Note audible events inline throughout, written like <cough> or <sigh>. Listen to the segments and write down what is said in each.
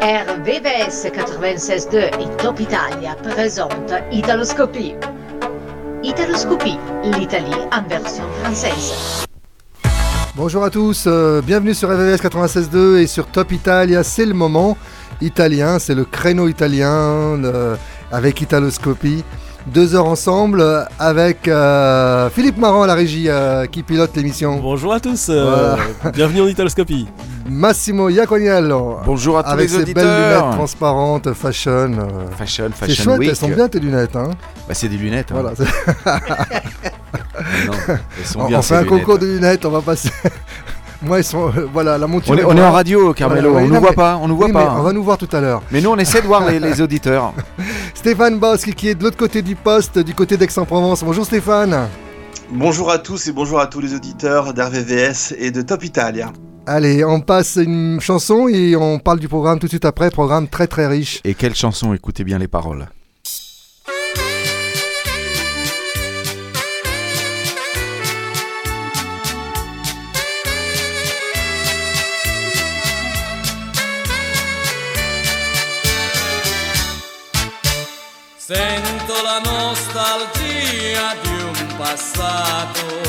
RVVS 96.2 et Top Italia présentent Italoscopie. Italoscopie, l'Italie en version française. Bonjour à tous, euh, bienvenue sur RVVS 96.2 et sur Top Italia, c'est le moment italien, c'est le créneau italien avec Italoscopie. Deux heures ensemble avec euh, Philippe Marant à la régie euh, qui pilote l'émission. Bonjour à tous, euh, <laughs> bienvenue en Italoscopie. Massimo Iacognello. Bonjour à tous avec les ses belles lunettes transparentes, fashion. euh, Fashion, C'est fashion chouette, week. elles sont bien tes lunettes. Hein. Bah, c'est des lunettes. hein. Voilà, <laughs> c'est- Non, elles sont on, bien, on ces fait un lunettes. concours de lunettes, on va passer. <laughs> Moi, ils sont. euh, voilà, la monture. On est, on en radio, Carmelo. Voilà, on non, nous voit mais- pas. On nous voit Oui, pas. mais hein. on va nous voir tout à l'heure. Mais nous, on essaie de voir les, les <laughs> auditeurs. Stéphane Bosque qui est de l'autre côté du poste, du côté d'Aix-en-Provence. Bonjour Stéphane. Bonjour à tous et bonjour à tous les auditeurs d'RVVS et de Top Italia. Allez, on passe une chanson et on parle du programme tout de suite après. Programme très très riche. Et quelle chanson Écoutez bien les paroles. Nostalgia di un passato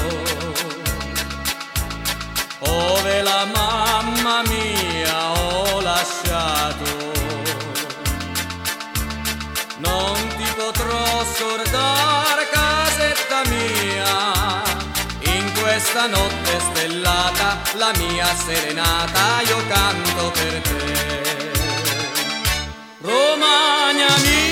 dove la mamma mia ho lasciato. Non ti potrò scordare casetta mia, in questa notte stellata la mia serenata io canto per te. Romagna mia,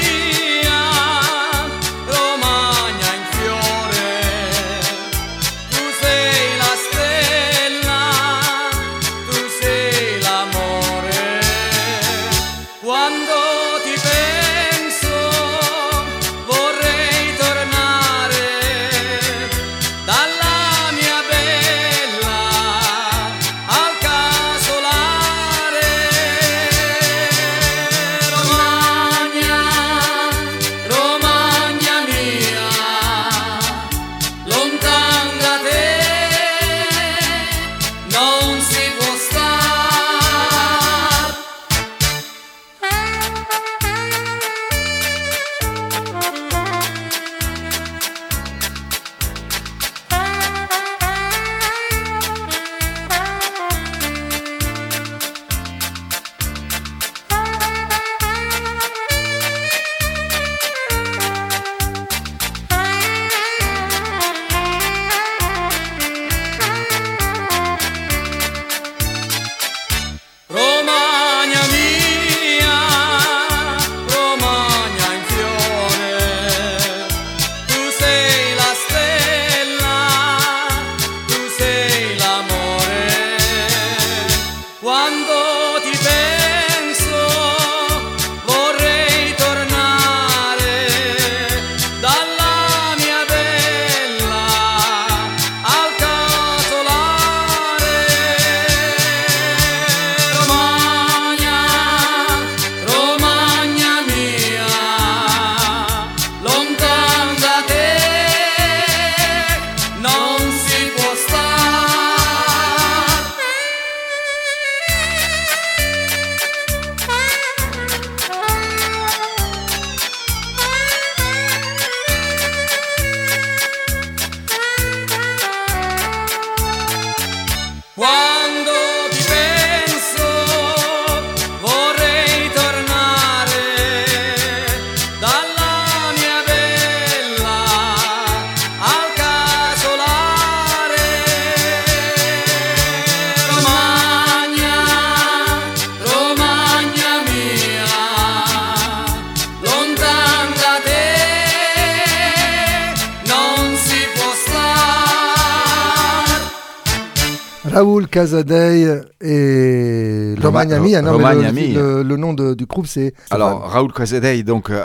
Casadei et Roma- Romagna Mia. Non, mais Romagna le, Mia. le- le nom de- du groupe, c'est. Alors, Raoul Casadei, donc, euh,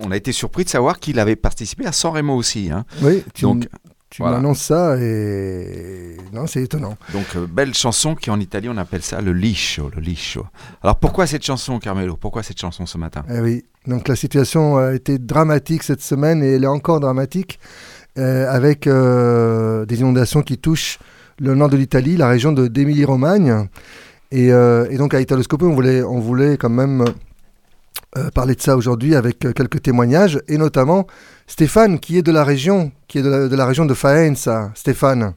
on a été surpris de savoir qu'il avait participé à San Remo aussi. hein. Oui, tu, Donc, tu voilà. m'annonces ça et. Non, c'est étonnant. Donc, euh, belle chanson qui en Italie, on appelle ça le liscio, le liscio. Alors, pourquoi cette chanson, Carmelo? Pourquoi cette chanson ce matin? Eh oui. Donc la situation a été dramatique cette semaine et elle est encore dramatique euh, avec des inondations qui touchent le nord de l'Italie, la région d'Émilie-Romagne. Et, euh, et donc à Italoscopie, on voulait, on voulait quand même euh, parler de ça aujourd'hui avec euh, quelques témoignages, et notamment Stéphane, qui est de la région, qui est de la région de Faenza. Stéphane.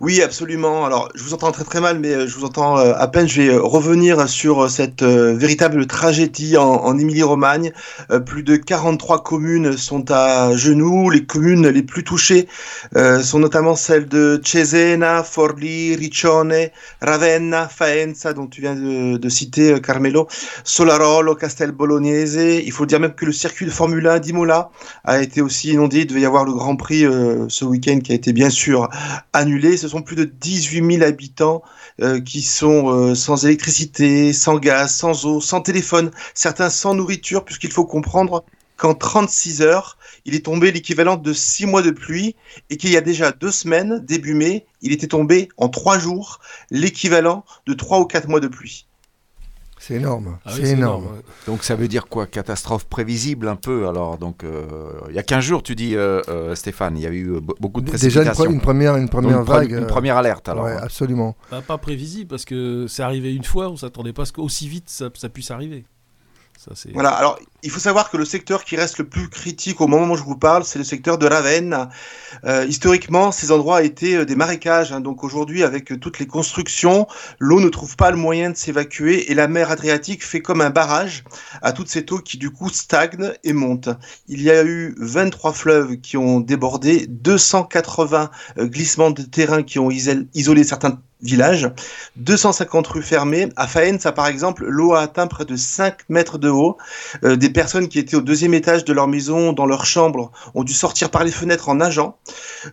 Oui, absolument. Alors, je vous entends très très mal, mais euh, je vous entends euh, à peine. Je vais euh, revenir sur cette véritable tragédie en, Émilie-Romagne. Plus de 43 communes sont à genoux. Les communes les plus touchées sont notamment celles de Cesena, Forlì, Riccione, Ravenna, Faenza, dont tu viens de, de citer, Carmelo, Solarolo, Castel Bolognese. Il faut dire même que le circuit de Formule 1 d'Imola a été aussi inondé. Il devait y avoir le Grand Prix ce week-end qui a été bien sûr annulé. Ce sont plus de 18 000 habitants euh, qui sont euh, sans électricité, sans gaz, sans eau, sans téléphone, certains sans nourriture, puisqu'il faut comprendre qu'en 36 heures, il est tombé l'équivalent de 6 mois de pluie et qu'il y a déjà deux semaines, début mai, il était tombé en 3 jours l'équivalent de 3 ou 4 mois de pluie. C'est énorme. Ah oui, c'est énorme. Donc ça veut dire quoi? Catastrophe prévisible un peu alors donc euh, il y a 15 jours tu dis euh, euh, Stéphane, il y a eu euh, be- beaucoup de Déjà une, précipitations. pre- une première, une première vague. une première alerte alors. ouais, absolument. Bah, pas prévisible parce que c'est arrivé une fois, on s'attendait pas à ce qu'aussi vite ça, ça puisse arriver. Voilà, alors il faut savoir que le secteur qui reste le plus critique au moment où je vous parle, c'est le secteur de Ravenne. Euh, historiquement, ces endroits étaient euh, des marécages, hein, donc aujourd'hui, avec euh, toutes les constructions, l'eau ne trouve pas le moyen de s'évacuer et la mer Adriatique fait comme un barrage à toute cette eau qui du coup stagne et monte. Il y a eu 23 fleuves qui ont débordé, 280 euh, glissements de terrain qui ont isolé certains villages, 250 rues fermées. À Faenza, par exemple, l'eau a atteint près de 5 mètres de haut. Euh, des personnes qui étaient au deuxième étage de leur maison, dans leur chambre, ont dû sortir par les fenêtres en nageant.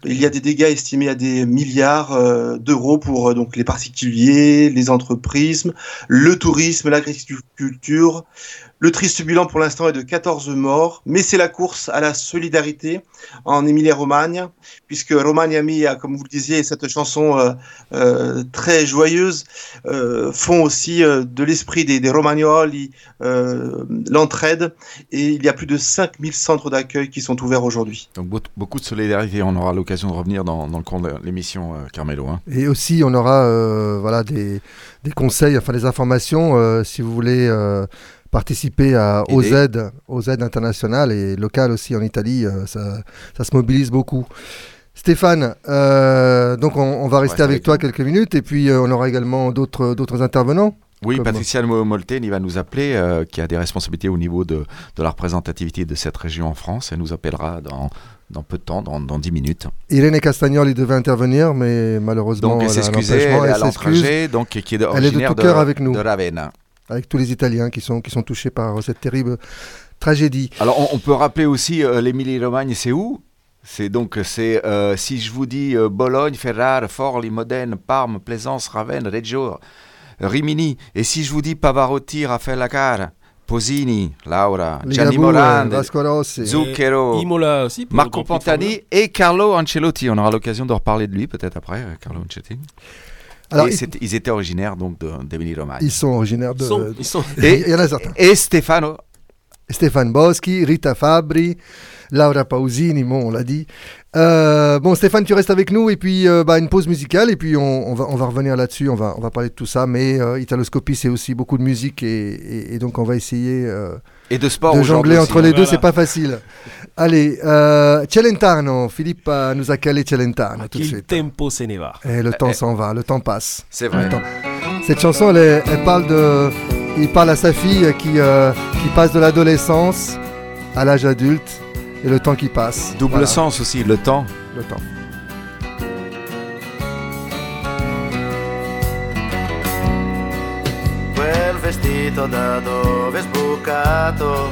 Il y a des dégâts estimés à des milliards euh, d'euros pour euh, les particuliers, les entreprises, le tourisme, l'agriculture. Le triste bilan pour l'instant est de 14 morts, mais c'est la course à la solidarité en Emilia-Romagne, puisque Romagna Mia, comme vous le disiez, cette chanson euh, euh, très joyeuse, euh, font aussi euh, de l'esprit des, des Romagnoli euh, l'entraide, et il y a plus de 5000 centres d'accueil qui sont ouverts aujourd'hui. Donc beau- beaucoup de solidarité, on aura l'occasion de revenir dans, dans le cours de l'émission euh, Carmelo. hein. Et aussi, on aura euh, voilà, des, des conseils, enfin des informations, euh, si vous voulez euh, participer à Aider. OZ, OZ international et local aussi en Italie, euh, ça, ça se mobilise beaucoup. Stéphane, euh, donc on, on va rester reste avec toi quelques minutes et puis euh, on aura également d'autres intervenants. Oui, Comme- Patricia Mo- Molten, il va nous appeler, euh, qui a des responsabilités au niveau de, de la représentativité de cette région en France. Elle nous appellera dans, dans peu de temps, dans, dans 10 minutes. Irène Castagnol, il devait intervenir, mais malheureusement, Donc elle elle elle est à donc qui est Elle est de tout cœur avec nous. de Ravenna. Avec tous les Italiens qui sont, qui sont touchés par cette terrible tragédie. Alors, on, on peut rappeler aussi euh, l'Émilie-Romagne, c'est où? C'est donc, c'est euh, si je vous dis euh, Bologne, Ferrare, Forli, Modène, Parme, Plaisance, Ravenne, Reggio, Rimini, et si je vous dis Pavarotti, Raffaella Cara, Posini, Laura, Gianni Ligabue, Morandi. Zucchero, Imola aussi. Marco Pantani et Carlo Ancelotti. On aura l'occasion de reparler de lui peut-être après, euh, Carlo Ancelotti. Alors, et ils, étaient originaires donc de- d'Émilie-Romagne. ils sont originaires de. Ils sont, ils sont- Et, il y en a certains. et Stefano, Stéphane Boschi, Rita Fabri, Laura Pausini, bon, on l'a dit. Euh, bon, Stéphane, tu restes avec nous et puis euh, bah, une pause musicale et puis on, on va, on va revenir là-dessus, on va, on va parler de tout ça. Mais euh, Italoscopie, c'est aussi beaucoup de musique et, et- et donc on va essayer euh, et de sport de jongler aussi. entre les deux, Voilà. c'est pas facile. Allez, euh, Celentano, Philippe euh, nous a calé Celentano tout de suite. tempo se ne va. Et le temps Eh. s'en va, le temps passe. C'est vrai. Attends. Cette chanson, elle, est- elle parle de, il parle à sa fille qui, euh, qui passe de l'adolescence à l'âge adulte et le temps qui passe. Double Voilà, sens aussi, le temps. Le temps. Quel vestito da dove è sbucato,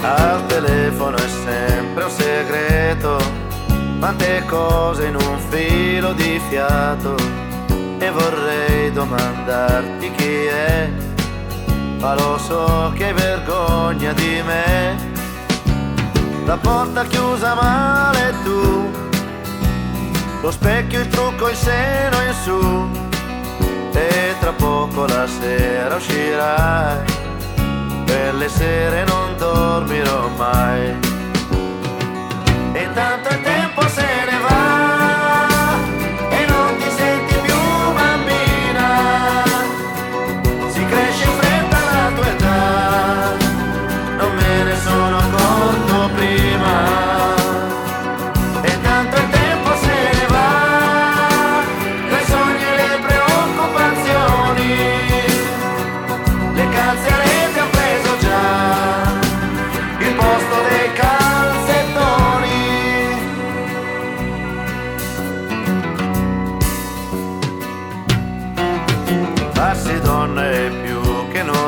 Al telefono è sempre un segreto, quante cose in un filo di fiato. e vorrei domandarti chi è, ma lo so che hai vergogna di me. La porta chiusa male tu, lo specchio, il trucco, il seno in su, e tra poco la sera uscirai, per le sere non dormirò mai. E intanto il tempo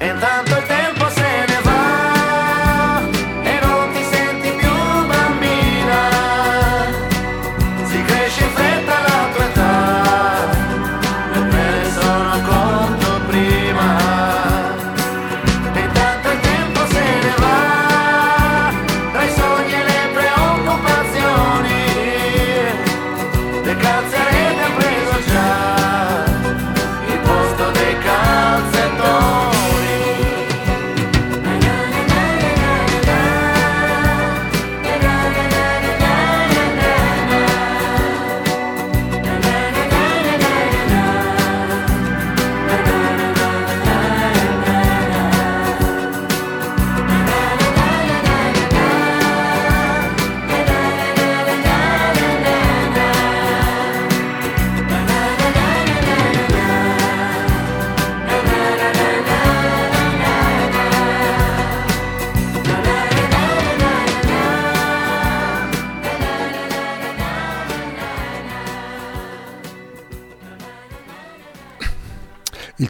e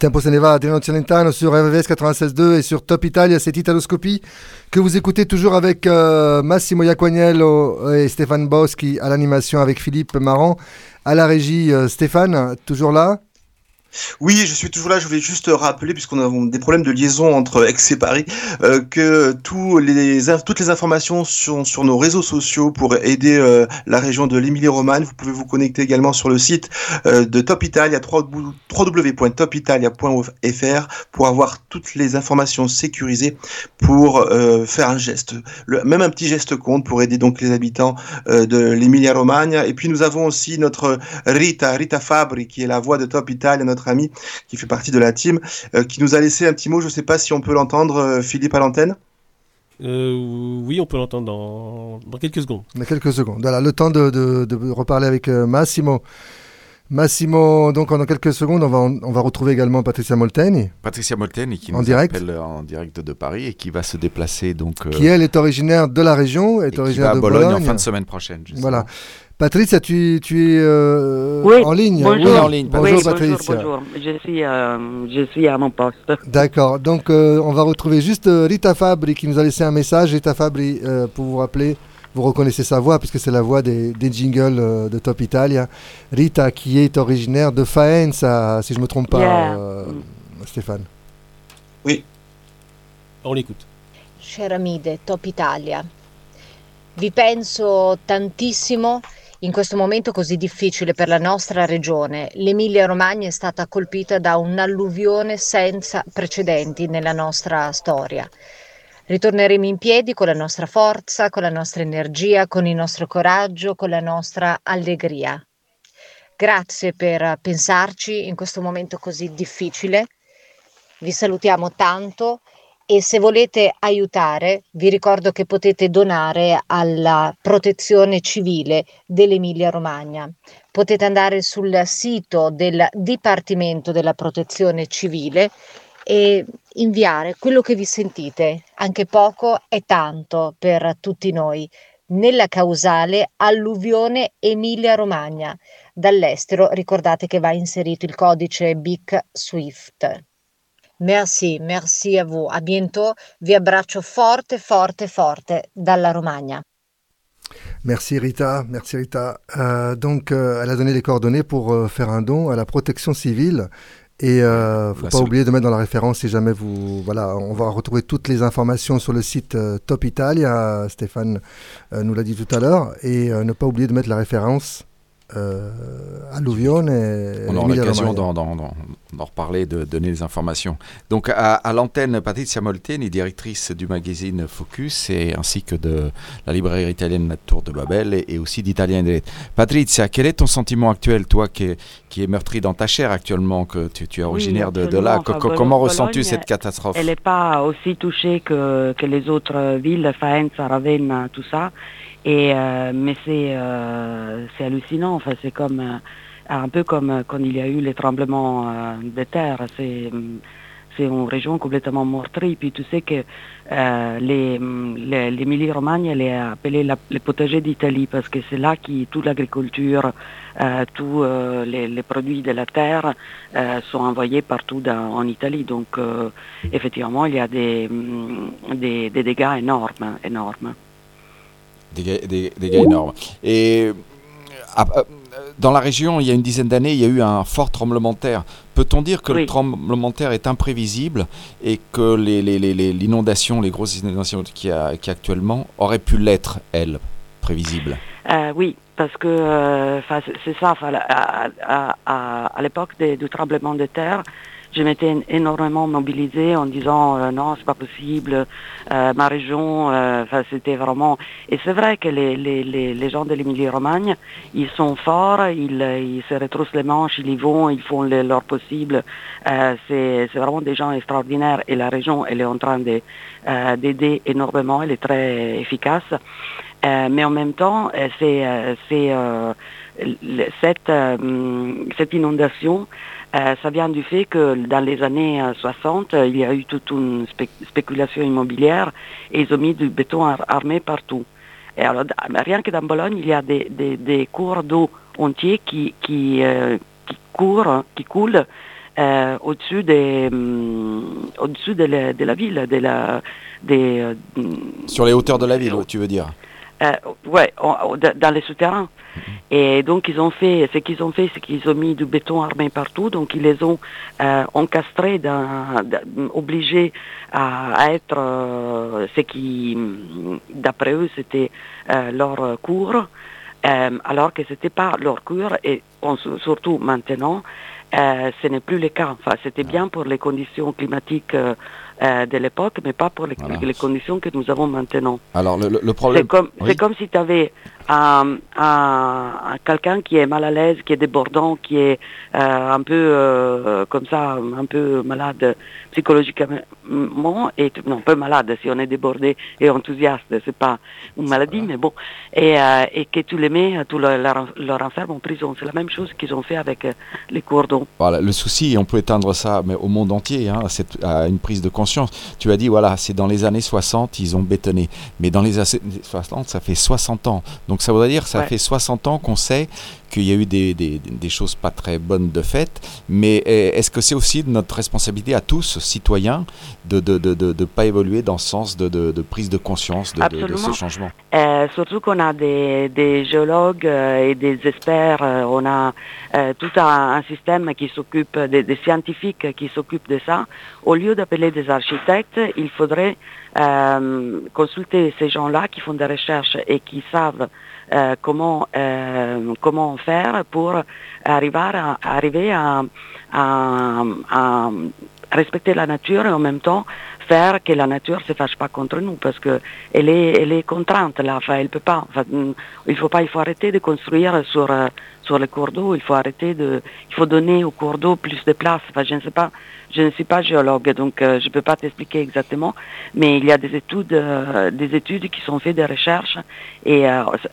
tempo se ne va, Celentano sur RVS 96.2 et sur Top Italia, c'est Italoscopie que vous écoutez toujours avec euh, Massimo Iaquagnello et Stéphane Boschi à l'animation avec Philippe Marant. À la régie, euh, Stéphane, toujours là Oui, je suis toujours là. Je voulais juste rappeler, puisqu'on a des problèmes de liaison entre Aix et Paris, euh, que toutes les informations sont sur nos réseaux sociaux pour aider euh, la région de l'Émilie-Romagne. Vous pouvez vous connecter également sur le site euh, de Top Italia, www.topitalia.fr, pour avoir toutes les informations sécurisées pour faire un geste. Même un petit geste compte pour aider donc les habitants de l'Emilia-Romagna. Et puis nous avons aussi notre Rita, Rita Fabri, qui est la voix de Top Italia, notre amie qui fait partie de la team, euh, qui nous a laissé un petit mot. Je ne sais pas si on peut l'entendre, euh, Philippe, à l'antenne. Euh, oui, on peut l'entendre dans, dans quelques secondes. On a quelques secondes. Voilà, le temps de, de- de reparler avec euh, Massimo. Massimo, donc en quelques secondes, on va, on va retrouver également Patricia Molteni, Patricia Molteni qui En nous direct appelle euh, en direct de Paris et qui va se déplacer donc euh, qui elle est originaire de la région, et est qui originaire va à de Bologne, Bologne. en fin de semaine prochaine. justement. Voilà. Patricia, tu, tu es euh, Oui, en ligne? bonjour. Oui, en ligne, Bonjour oui, Patricia. bonjour, bonjour. Je suis, euh, je suis à mon poste. D'accord, donc euh, on va retrouver juste Rita Fabri qui nous a laissé un message. Rita Fabri, euh, pour vous rappeler, vous reconnaissez sa voix puisque c'est la voix des, des jingles euh, de Top Italia. Rita qui est originaire de Faenza, si je ne me trompe pas, Yeah. euh, Stéphane. On l'écoute. Cher Amide, Top Italia, vi penso tantissimo in questo momento così difficile per la nostra regione. L'Emilia Romagna è stata colpita da un'alluvione senza precedenti nella nostra storia. Ritorneremo in piedi con la nostra forza, con la nostra energia, con il nostro coraggio, con la nostra allegria. Grazie per pensarci in questo momento così difficile. Vi salutiamo tanto e se volete aiutare vi ricordo che potete donare alla protezione civile dell'Emilia Romagna. potete andare sul sito del Dipartimento della Protezione Civile e inviare quello che vi sentite. Anche poco è tanto per tutti noi. Nella causale alluvione Emilia-Romagna. Dall'estero ricordate che va inserito il codice BIC Swift. Merci, merci à vous. À bientôt. Vi abbraccio forte, forte, forte dalla Romagna. Merci Rita, merci Rita. Euh, donc, euh, elle a donné les coordonnées pour euh, faire un don à la protection civile. Et euh, faut La pas oublier de mettre dans la référence si jamais vous voilà, on va retrouver toutes les informations sur le site euh, Top Italia. Stéphane euh, nous l'a dit tout à l'heure et euh, ne pas oublier de mettre la référence Alluvione. et On aura l'occasion d'en, d'en- d'en- d'en reparler, de donner des informations. Donc à, à l'antenne, Patrizia Molteni, directrice du magazine Focus, et ainsi que de la librairie italienne La Tour de Babel et, et aussi d'Italien Direct. Patrizia, quel est ton sentiment actuel, toi qui es, qui meurtri dans ta chair actuellement, que tu, tu es originaire de, de là Comment ressens-tu cette catastrophe Elle n'est pas aussi touchée que, que les autres villes, Faenza, Ravenna, tout ça. Et, euh, mais c'est euh, c'est hallucinant. Enfin, c'est comme euh, un peu comme quand il y a eu les tremblements de terre. C'est hum, c'est une région complètement meurtrie. Puis tu sais que euh, les, hum, les, l'Émilie-Romagne, elle est appelée la- le potager d'Italie parce que c'est là qui toute l'agriculture, euh, tous les, les produits de la terre sont envoyés partout dans- en Italie. Donc effectivement, il y a des, hum, des, des dégâts énormes, énormes. Des, des- énormes. Et euh, euh, dans la région, il y a une dizaine d'années, il y a eu un fort tremblement de terre. Peut-on dire que le tremblement de terre est imprévisible et que les- les- les- les- l'inondation, les, grosses inondations qu'il y a, y a actuellement, auraient pu l'être, elles, prévisibles? Euh, oui, parce que euh, c'est- ça. À, à- à- à l'époque du tremblement de terre, je m'étais en- énormément mobilisée en disant euh, non, c'est pas possible, euh, ma région, euh, 'fin, c'était vraiment. Et c'est vrai que les, les, les, les gens de l'Émilie-Romagne, ils sont forts, ils, ils se retroussent les manches, ils y vont, ils font le- leur possible. Euh, c'est vraiment des gens extraordinaires et la région, elle est en train euh, d'aider énormément, elle est très efficace. Mais en même temps, c'est, cette, hum, cette inondation, euh, ça vient du fait que dans les années euh, 60, euh, il y a eu toute une spé- spéculation immobilière et ils ont mis du béton ar- armé partout. Et alors, rien que dans Bologne, il y a des, des, des cours d'eau entiers qui, qui, euh, qui courent, qui coulent euh, au-dessus, des, hum, au-dessus de, la, de la ville, de la, des, euh, Sur les hauteurs de la ville, tu veux dire? Euh, ouais, dans les souterrains. Et donc ils ont fait, ce qu'ils ont fait, c'est qu'ils ont mis du béton armé partout, donc ils les ont euh, encastrés, dans- dans- obligés à, à être euh, ce qui, d'après eux, c'était euh, leur cours, alors que c'était pas leur cours et on- surtout maintenant, ce n'est plus le cas. Enfin, c'était bien pour les conditions climatiques euh, de l'époque, mais pas pour les, Voilà. les conditions que nous avons maintenant. Alors, le, le- le C'est problème. comme, Oui. c'est comme si tu avais un- quelqu'un qui est mal à l'aise, qui est débordant, qui est euh, un peu euh, comme ça, un peu malade psychologiquement, et non, un peu malade si on est débordé et enthousiaste, c'est pas une maladie, mais bon, et, euh, et que tu les mets, tu leur, leur, leur enfermes en prison. C'est la même chose qu'ils ont fait avec euh, les d'eau. Voilà, le souci, et on peut éteindre ça mais au monde entier, hein, c'est à une prise de conscience. Tu as dit, voilà, c'est dans les années 60, ils ont bétonné. Mais dans les années 60, ça fait 60 ans. Donc ça voudrait dire, ça Ouais. fait 60 ans qu'on sait qu'il y a eu des, des, des choses pas très bonnes de fait. Mais eh, est-ce que c'est aussi de notre responsabilité à tous, citoyens, de ne de, de, de, de pas évoluer dans ce sens de, prise de conscience de, ce changement? Euh, surtout qu'on a des, des géologues euh, et des experts, euh, on a euh, tout un, un système qui s'occupe, des, des scientifiques qui s'occupent de ça. Au lieu d'appeler des architectes, il faudrait euh, consulter ces gens-là qui font des recherches et qui savent euh, comment, euh, comment faire pour arriver à, arriver à, à- à respecter la nature et en même temps que la nature ne se fâche pas contre nous parce que elle est, elle est contrainte là, enfin, elle peut pas. Enfin, mm, il faut pas, il faut arrêter de construire sur euh, sur les cours d'eau. Il faut arrêter de, il faut donner aux cours d'eau plus de place. Enfin, je ne sais pas, je ne suis pas géologue donc euh, je peux pas t'expliquer exactement, mais il y a des études, euh, des études qui sont faites des recherches et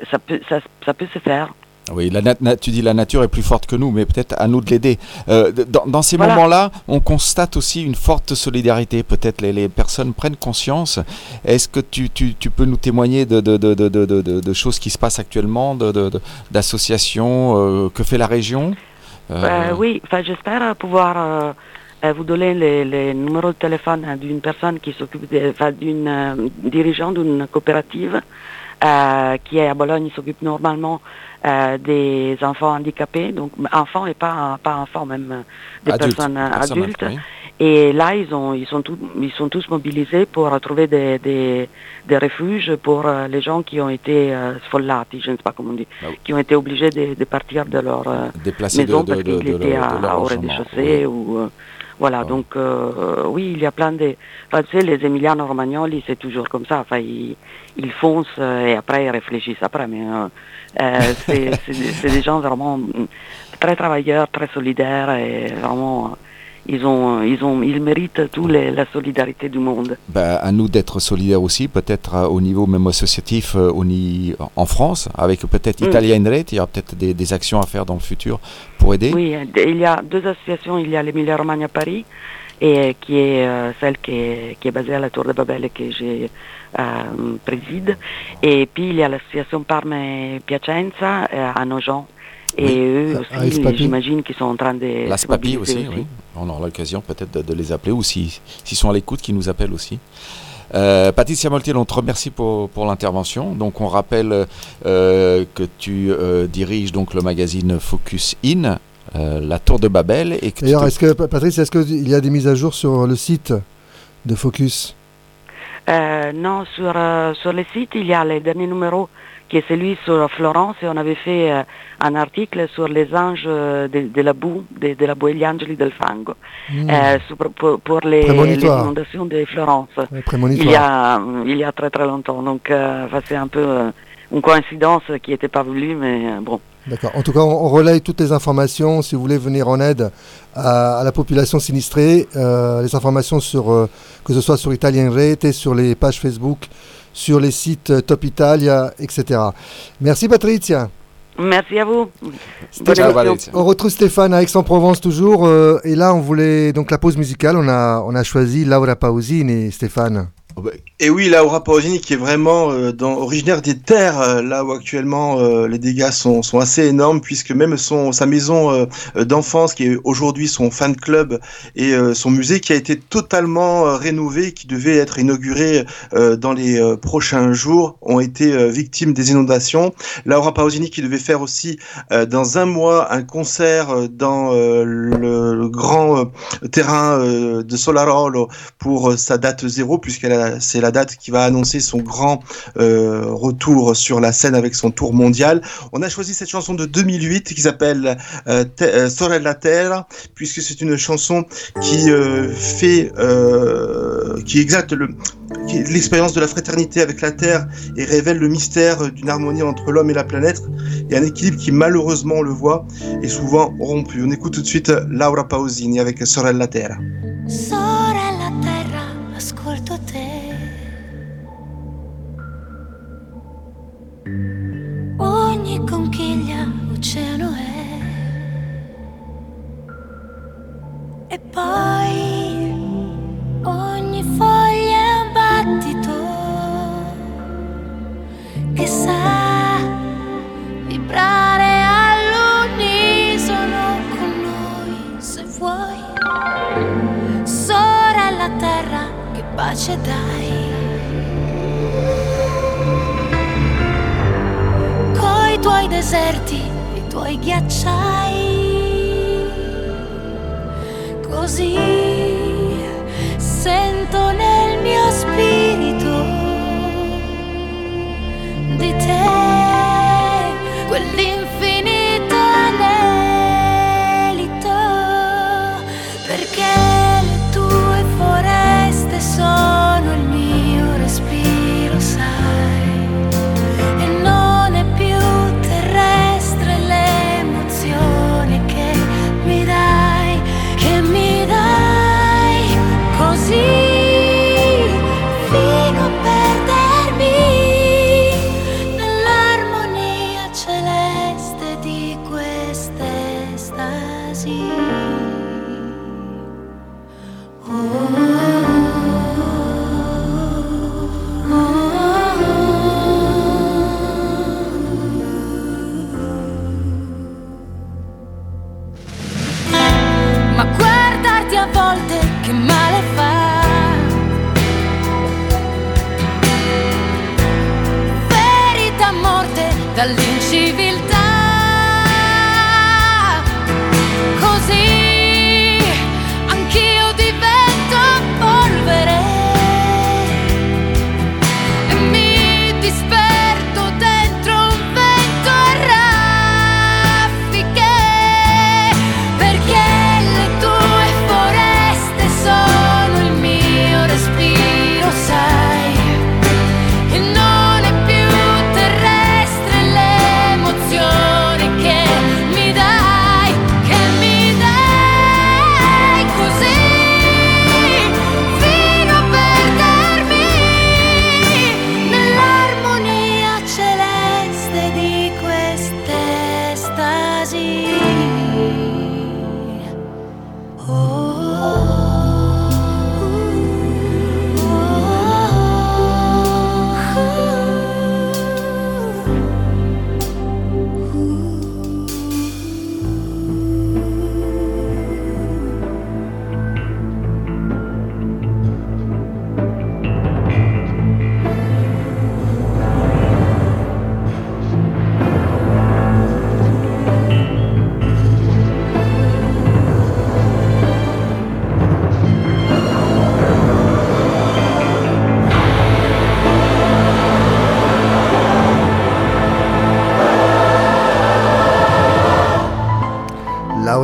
ça peut, ça, ça peut se faire. Oui, la nat- tu dis la nature est plus forte que nous, mais peut-être à nous de l'aider. Euh, dans, dans ces Voilà. moments-là, on constate aussi une forte solidarité. Peut-être les, les personnes prennent conscience. Est-ce que tu, tu, tu peux nous témoigner de, de, de, de, choses qui se passent actuellement, d'associations euh, Que fait la région? Euh, oui, enfin, j'espère pouvoir vous donner les, les numéros de téléphone euh, d'une personne qui s'occupe, d'une dirigeante d'une coopérative euh, qui est à Bologne, il s'occupe normalement euh, des enfants handicapés, donc enfants et pas, pas enfants, même euh, des personnes euh, personnes, adultes. oui. Et là, ils, ont, ils, sont tous, ils sont tous mobilisés pour trouver des, des, des refuges pour euh, les gens qui ont été euh, sfollati, je ne sais pas comment on dit, Ah oui. qui ont été obligés de, de partir de leur euh, Déplacés maison de, parce qu'ils étaient à, au rez-de-chaussée ou euh, voilà donc euh, oui il y a plein de enfin, tu sais les Emiliano Romagnoli c'est toujours comme ça. Enfin ils, ils foncent euh, et après ils réfléchissent après mais euh, euh, c'est <laughs> des- c'est des gens vraiment très travailleurs très solidaires et vraiment euh, ils ont ils ont ils méritent tous les, la solidarité du monde Bah, à nous d'être solidaires aussi, peut-être euh, au niveau même associatif euh, en France, avec peut-être Mm. Italia in Rete, il y aura peut-être des, des actions à faire dans le futur pour aider. Oui, euh, il y a deux associations. Il y a l'Emilia Romagna à Paris, et, qui est euh, celle qui est, qui est basée à la Tour de Babel et que je euh, préside. Et puis il y a l'association Parme Piacenza euh, à Nogent. Et Oui. eux à aussi, Espapi. j'imagine qu'ils sont en train de La SPAPI mobiliser aussi, oui. On aura l'occasion peut-être de, de les appeler ou si- s'ils sont à l'écoute, qu'ils nous appellent aussi. Euh, Patricia Moltiel, on te remercie pour, pour l'intervention. Donc on rappelle euh, que tu euh, diriges donc le magazine Focus In, euh, la Tour de Babel. Et D'ailleurs, te- est-ce que, Patrice, est-ce qu'il y a des mises à jour sur le site de Focus? Euh, non, sur, euh, sur le site, il y a le dernier numéro qui est celui sur Florence et on avait fait euh, un article sur les anges euh, de, de la boue, de, de la boue, gli angeli del fango, Hmm, euh, pour, pour les, les inondations de Florence. ouais, Il y, a, il y a très très longtemps, donc euh, c'est un peu euh, une coïncidence qui n'était pas voulue, mais euh, bon. D'accord. En tout cas, on, on relaye toutes les informations. Si vous voulez venir en aide à, à la population sinistrée, euh, les informations sur euh, que ce soit sur Italien Rete, sur les pages Facebook, sur les sites euh, Top Italia, etc. Merci Patricia. Merci à vous. Stéphane-. On retrouve Stéphane à Aix-en-Provence toujours. euh, et là, on voulait donc la pause musicale. On a, on a choisi Laura Pausini, Stéphane. Oh, bah, Et oui, Laura Pausini qui est vraiment euh, originaire des terres, euh, là où actuellement euh, les dégâts sont, assez énormes, puisque même sa maison d'enfance, qui est aujourd'hui son fan club, et son musée qui a été totalement rénové, qui devait être inauguré dans les prochains jours, ont été victimes des inondations. Laura Pausini qui devait faire aussi dans un mois un concert dans le, grand terrain de Solarolo pour sa date zéro, puisqu'elle a- c'est la date qui va annoncer son grand euh, retour sur la scène avec son tour mondial. On a choisi cette chanson de 2008 qui s'appelle euh, euh, Sorella Terra, puisque c'est une chanson qui fait, qui qui- l'expérience de la fraternité avec la Terre et révèle le mystère d'une harmonie entre l'homme et la planète et un équilibre qui malheureusement on le voit est souvent rompu. On écoute tout de suite Laura Pausini avec Sorella Terra. Sorella terra, Ogni conchiglia oceano è. E poi ogni foglia è un battito che sa vibrare all'unisono con noi se vuoi. Sorella terra, che pace dai. Tuoi deserti, i tuoi ghiacciai. Così sento nel mio spirito di te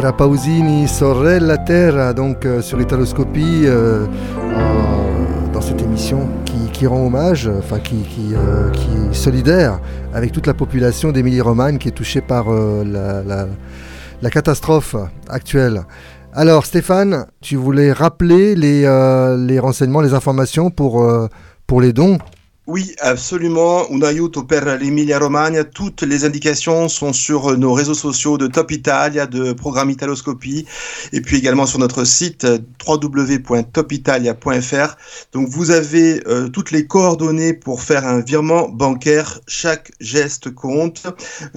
Laura Pausini, Sorella Terra, donc euh, sur Italoscopie, euh, en- dans cette émission qui, rend hommage, enfin qui, qui, euh, qui est solidaire avec toute la population d'Émilie-Romagne qui est touchée par euh, la, la- catastrophe actuelle. Alors Stéphane, tu voulais rappeler les, euh, les renseignements, les informations pour, euh, pour les dons Oui, absolument. Un aiuto per l'Emilia Romagna. Toutes les indications sont sur nos réseaux sociaux de Top Italia, de Programme Italoscopie, et puis également sur notre site euh, www.topitalia.fr. Donc vous avez euh, toutes les coordonnées pour faire un virement bancaire. Chaque geste compte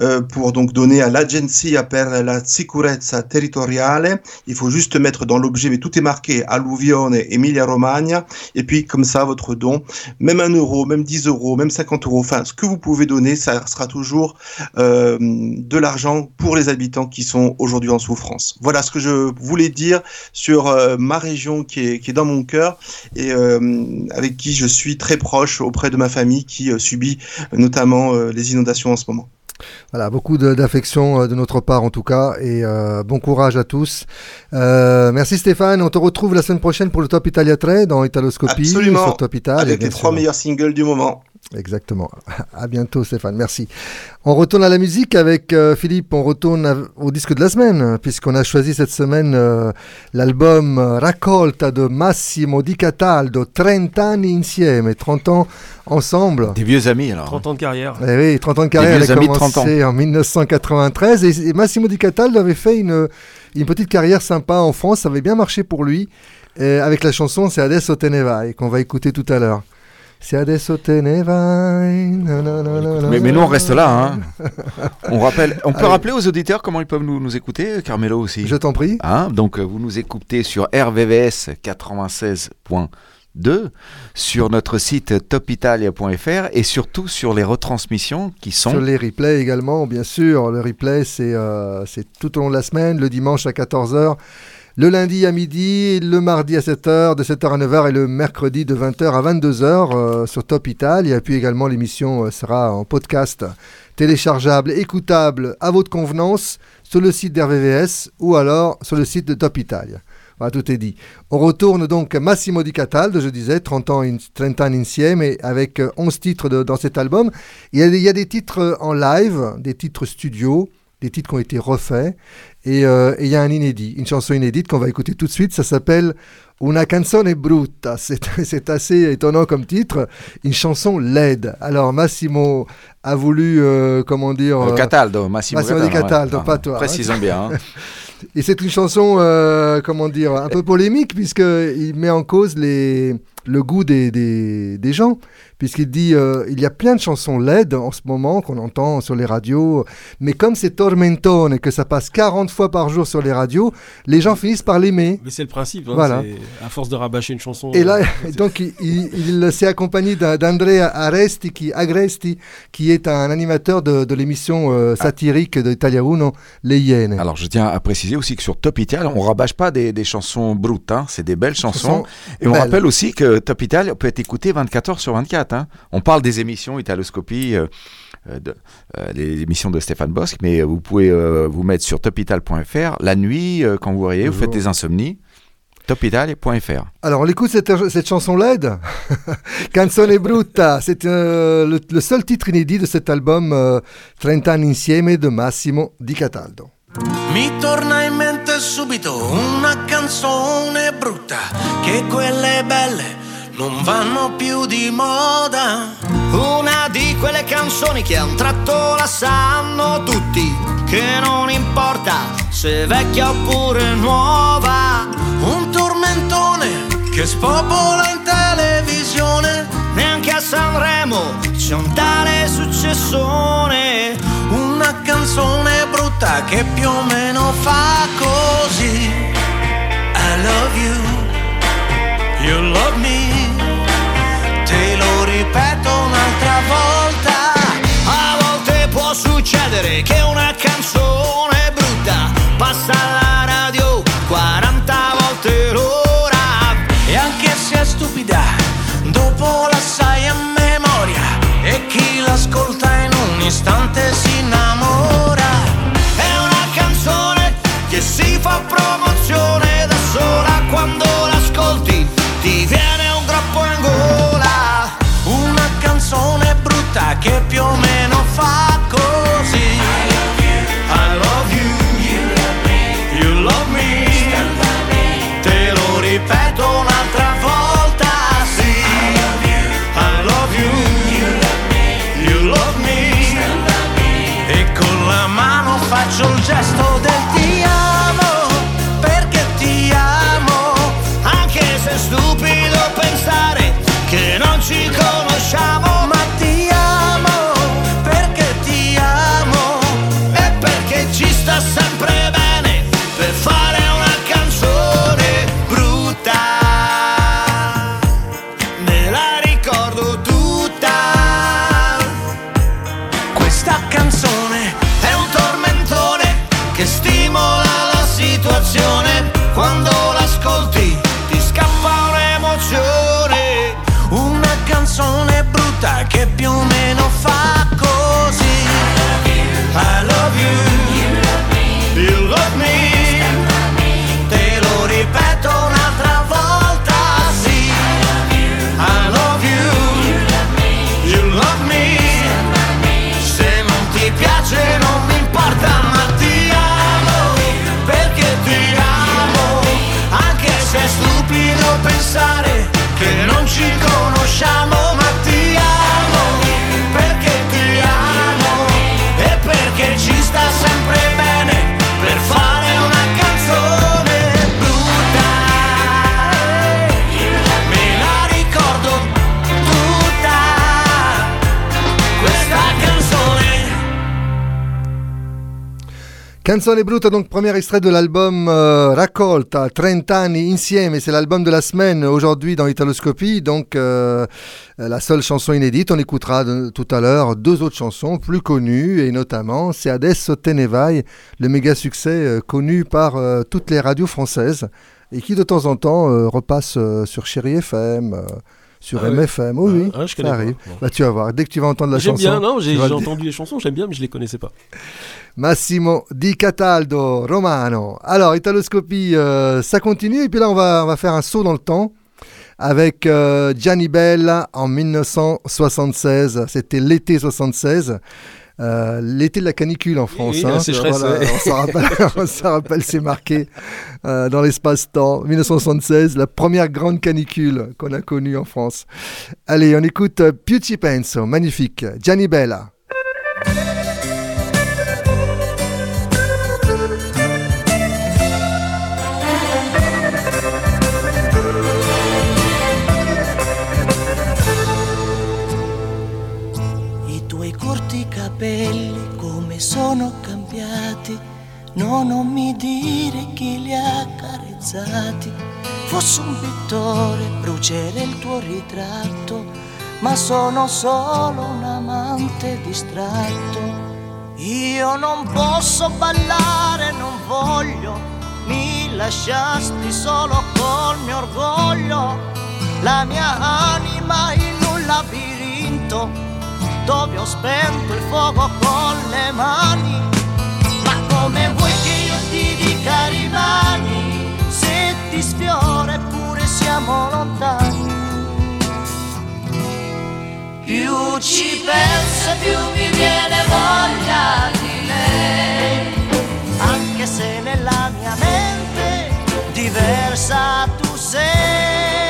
euh, pour donc donner à l'Agenzia per la Sicurezza Territoriale. Il faut juste mettre dans l'objet, mais tout est marqué Alluvione Emilia Romagna. Et puis comme ça, votre don même un euro, même 10 euros, même 50 euros, enfin ce que vous pouvez donner, ça sera toujours euh, de l'argent pour les habitants qui sont aujourd'hui en souffrance. Voilà ce que je voulais dire sur euh, ma région qui est, dans mon cœur et euh, avec qui je suis très proche auprès de ma famille qui subit notamment les inondations en ce moment. Voilà, beaucoup de- d'affection euh, de notre part en tout cas, et euh, bon courage à tous. Euh, merci Stéphane, on te retrouve la semaine prochaine pour le Top Italia 3 dans Italoscopie Absolument, sur Top Italia. avec les trois meilleurs singles du moment. Exactement. <laughs> À bientôt Stéphane, merci. On retourne à la musique avec euh, Philippe, on retourne à- au disque de la semaine, puisqu'on a choisi cette semaine euh, l'album euh, Raccolta de Massimo Di Cataldo, 30 anni insieme, 30 ans ensemble. Des vieux amis alors. 30 ans de carrière. Eh oui, 30 ans de carrière, vieux elle a amis 30 commencé en 1993 et, et Massimo Di Cataldo avait fait une, une petite carrière sympa en France, ça avait bien marché pour lui, avec la chanson C'est Adesso te ne vai qu'on va écouter tout à l'heure. Mais, mais nous on reste là. Hein. On, rappelle, on peut Allez. rappeler aux auditeurs comment ils peuvent nous, nous écouter, Carmelo aussi. Je t'en prie. Hein, donc euh, vous nous écoutez sur RVVS 96.2, sur notre site topitalia.fr et surtout sur les retransmissions qui sont... Sur les replays également, bien sûr. Le replay, c'est euh, c'est tout au long de la semaine, le dimanche à 14h, le lundi à midi, le mardi à 7h, de 7h à 9h et le mercredi de 20h à 22h euh, sur Top Italia. Et puis également, l'émission euh, sera en podcast téléchargeable, écoutable à votre convenance sur le site d'RVVS ou alors sur le site de Top Italia. Voilà, tout est dit. On retourne donc Massimo Di Cataldo, je disais, 30 ans, in, 30 ans insieme, et avec euh, 11 titres de- dans cet album. Il y, a des, titres euh, en live, des titres studio, des titres qui ont été refaits, et, euh, et il y a un inédit, une chanson inédite qu'on va écouter tout de suite, ça s'appelle Una canzone brutta, <laughs> c'est c'est assez étonnant comme titre, une chanson laide. Alors Massimo a voulu, euh, comment dire... Euh, euh, Cataldo, Massimo, Massimo Cataldo, ouais. Cataldo, Ah, pas toi. hein. Précisons bien. hein. <laughs> Et c'est une chanson, euh, comment dire, un peu polémique, puisqu'il met en cause les, le goût des, des, des gens. Puisqu'il dit euh, il y a plein de chansons LED en ce moment qu'on entend sur les radios, mais comme c'est Tormentone et que ça passe 40 fois par jour sur les radios, les gens finissent par l'aimer. Mais c'est le principe. hein, Voilà. À force de rabâcher une chanson. Et là, euh, <laughs> donc, il, il- il s'est accompagné d'Andrea Aresti, qui, Agresti, qui est un animateur de, de l'émission euh, satirique de Italia Uno, Les Iene. Alors, je tiens à préciser aussi que sur Top Italia, on rabâche pas des, des chansons brutes, hein, c'est des belles chansons. Chansons Et on rappelle aussi que Top Italia peut être écouté 24 heures sur 24. Hein. On parle des émissions Italoscopie, euh, euh, de, euh, les émissions de Stéphane Bosque, mais vous pouvez euh, vous mettre sur topital.fr la nuit, euh, quand vous voyez, vous faites des insomnies, topitalia.fr. Alors, on écoute cette, cette chanson LED, <laughs> Canzone Brutta. C'est euh, le, le seul titre inédit de cet album euh, 30 anni insieme de Massimo Di Cataldo. Mi torna in mente subito una canzone brutta, che quelle belle non vanno più di moda. Una di quelle canzoni che a un tratto la sanno tutti, che non importa se vecchia oppure nuova. Un tormentone che spopola in televisione. Neanche a Sanremo c'è un tale successone. Una canzone brutta che più o meno fa così. I love you, you love me. Che una canzone brutta passa alla radio 40 volte l'ora. E anche se è stupida, dopo la sai a memoria. E chi l'ascolta in un istante brutta che Canzone Brutta, donc premier extrait de l'album euh, Raccolta, 30 anni insieme, c'est l'album de la semaine aujourd'hui dans Italoscopie, donc euh, la seule chanson inédite, on écoutera tout à l'heure deux autres chansons plus connues, et notamment c'est Adesso te le méga succès euh, connu par euh, toutes les radios françaises, et qui de temps en temps repasse sur Chéri FM, sur Ah ouais. MFM, oui, oui, Ah, je connais ça arrive. Bah, tu vas voir, dès que tu vas entendre la J'aime chanson... bien, non, j'ai entendu les chansons, j'aime bien, mais je les connaissais pas. Massimo Di Cataldo, Romano. Alors, Italoscopie, euh, ça continue. Et puis là, on va, on va faire un saut dans le temps avec euh, Gianni Bella en 1976. C'était l'été 76. Euh, l'été de la canicule en France. oui, hein. la sécheresse, Voilà, ouais. <laughs> on s'en rappelle, c'est marqué euh, dans l'espace-temps. 1976, la première grande canicule qu'on a connue en France. Allez, on écoute euh, penso, magnifique. Gianni Bella. No non mi dire chi li ha accarezzati. Fossi un pittore, brucerei il tuo ritratto, ma sono solo un amante distratto. Io non posso ballare, non voglio, mi lasciasti solo col mio orgoglio, la mia anima in un labirinto dove ho spento il fuoco con le mani. Come vuoi che io ti dica rimani se ti sfiora eppure siamo lontani? Più ci penso più mi viene voglia di lei, anche se nella mia mente diversa tu sei.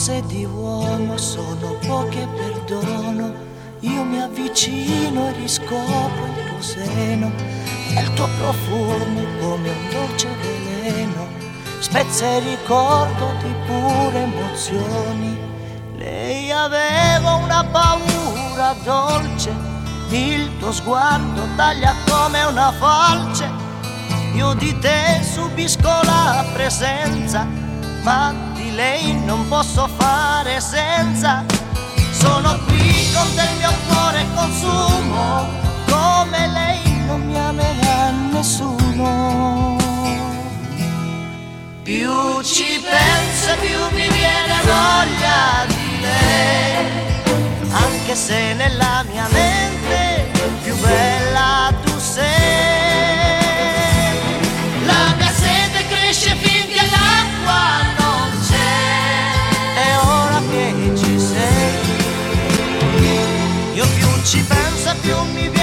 Forze di uomo sono poche perdono. Io mi avvicino e riscopro il tuo seno e il tuo profumo come un dolce veleno. Spezza il ricordo di pure emozioni. Lei aveva una paura dolce, il tuo sguardo taglia come una falce. Io di te subisco la presenza, ma di lei non posso fare senza. Sono qui con te il mio cuore consumo, come lei non mi amerà nessuno. Più ci penso più mi viene voglia di lei, anche se nella mia mente più bella tu sei. ci pensa più mi viene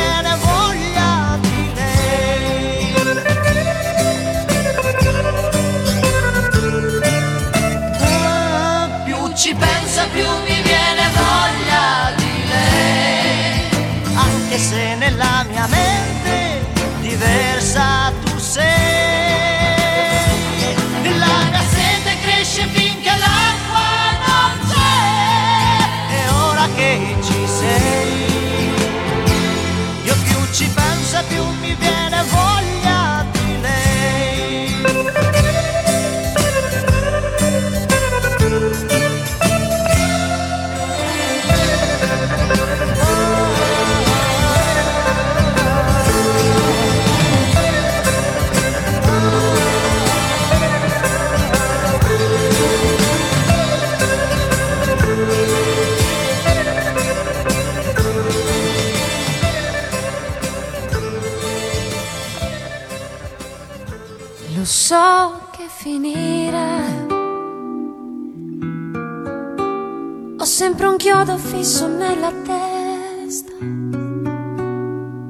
so che finirà. Ho sempre un chiodo fisso nella testa.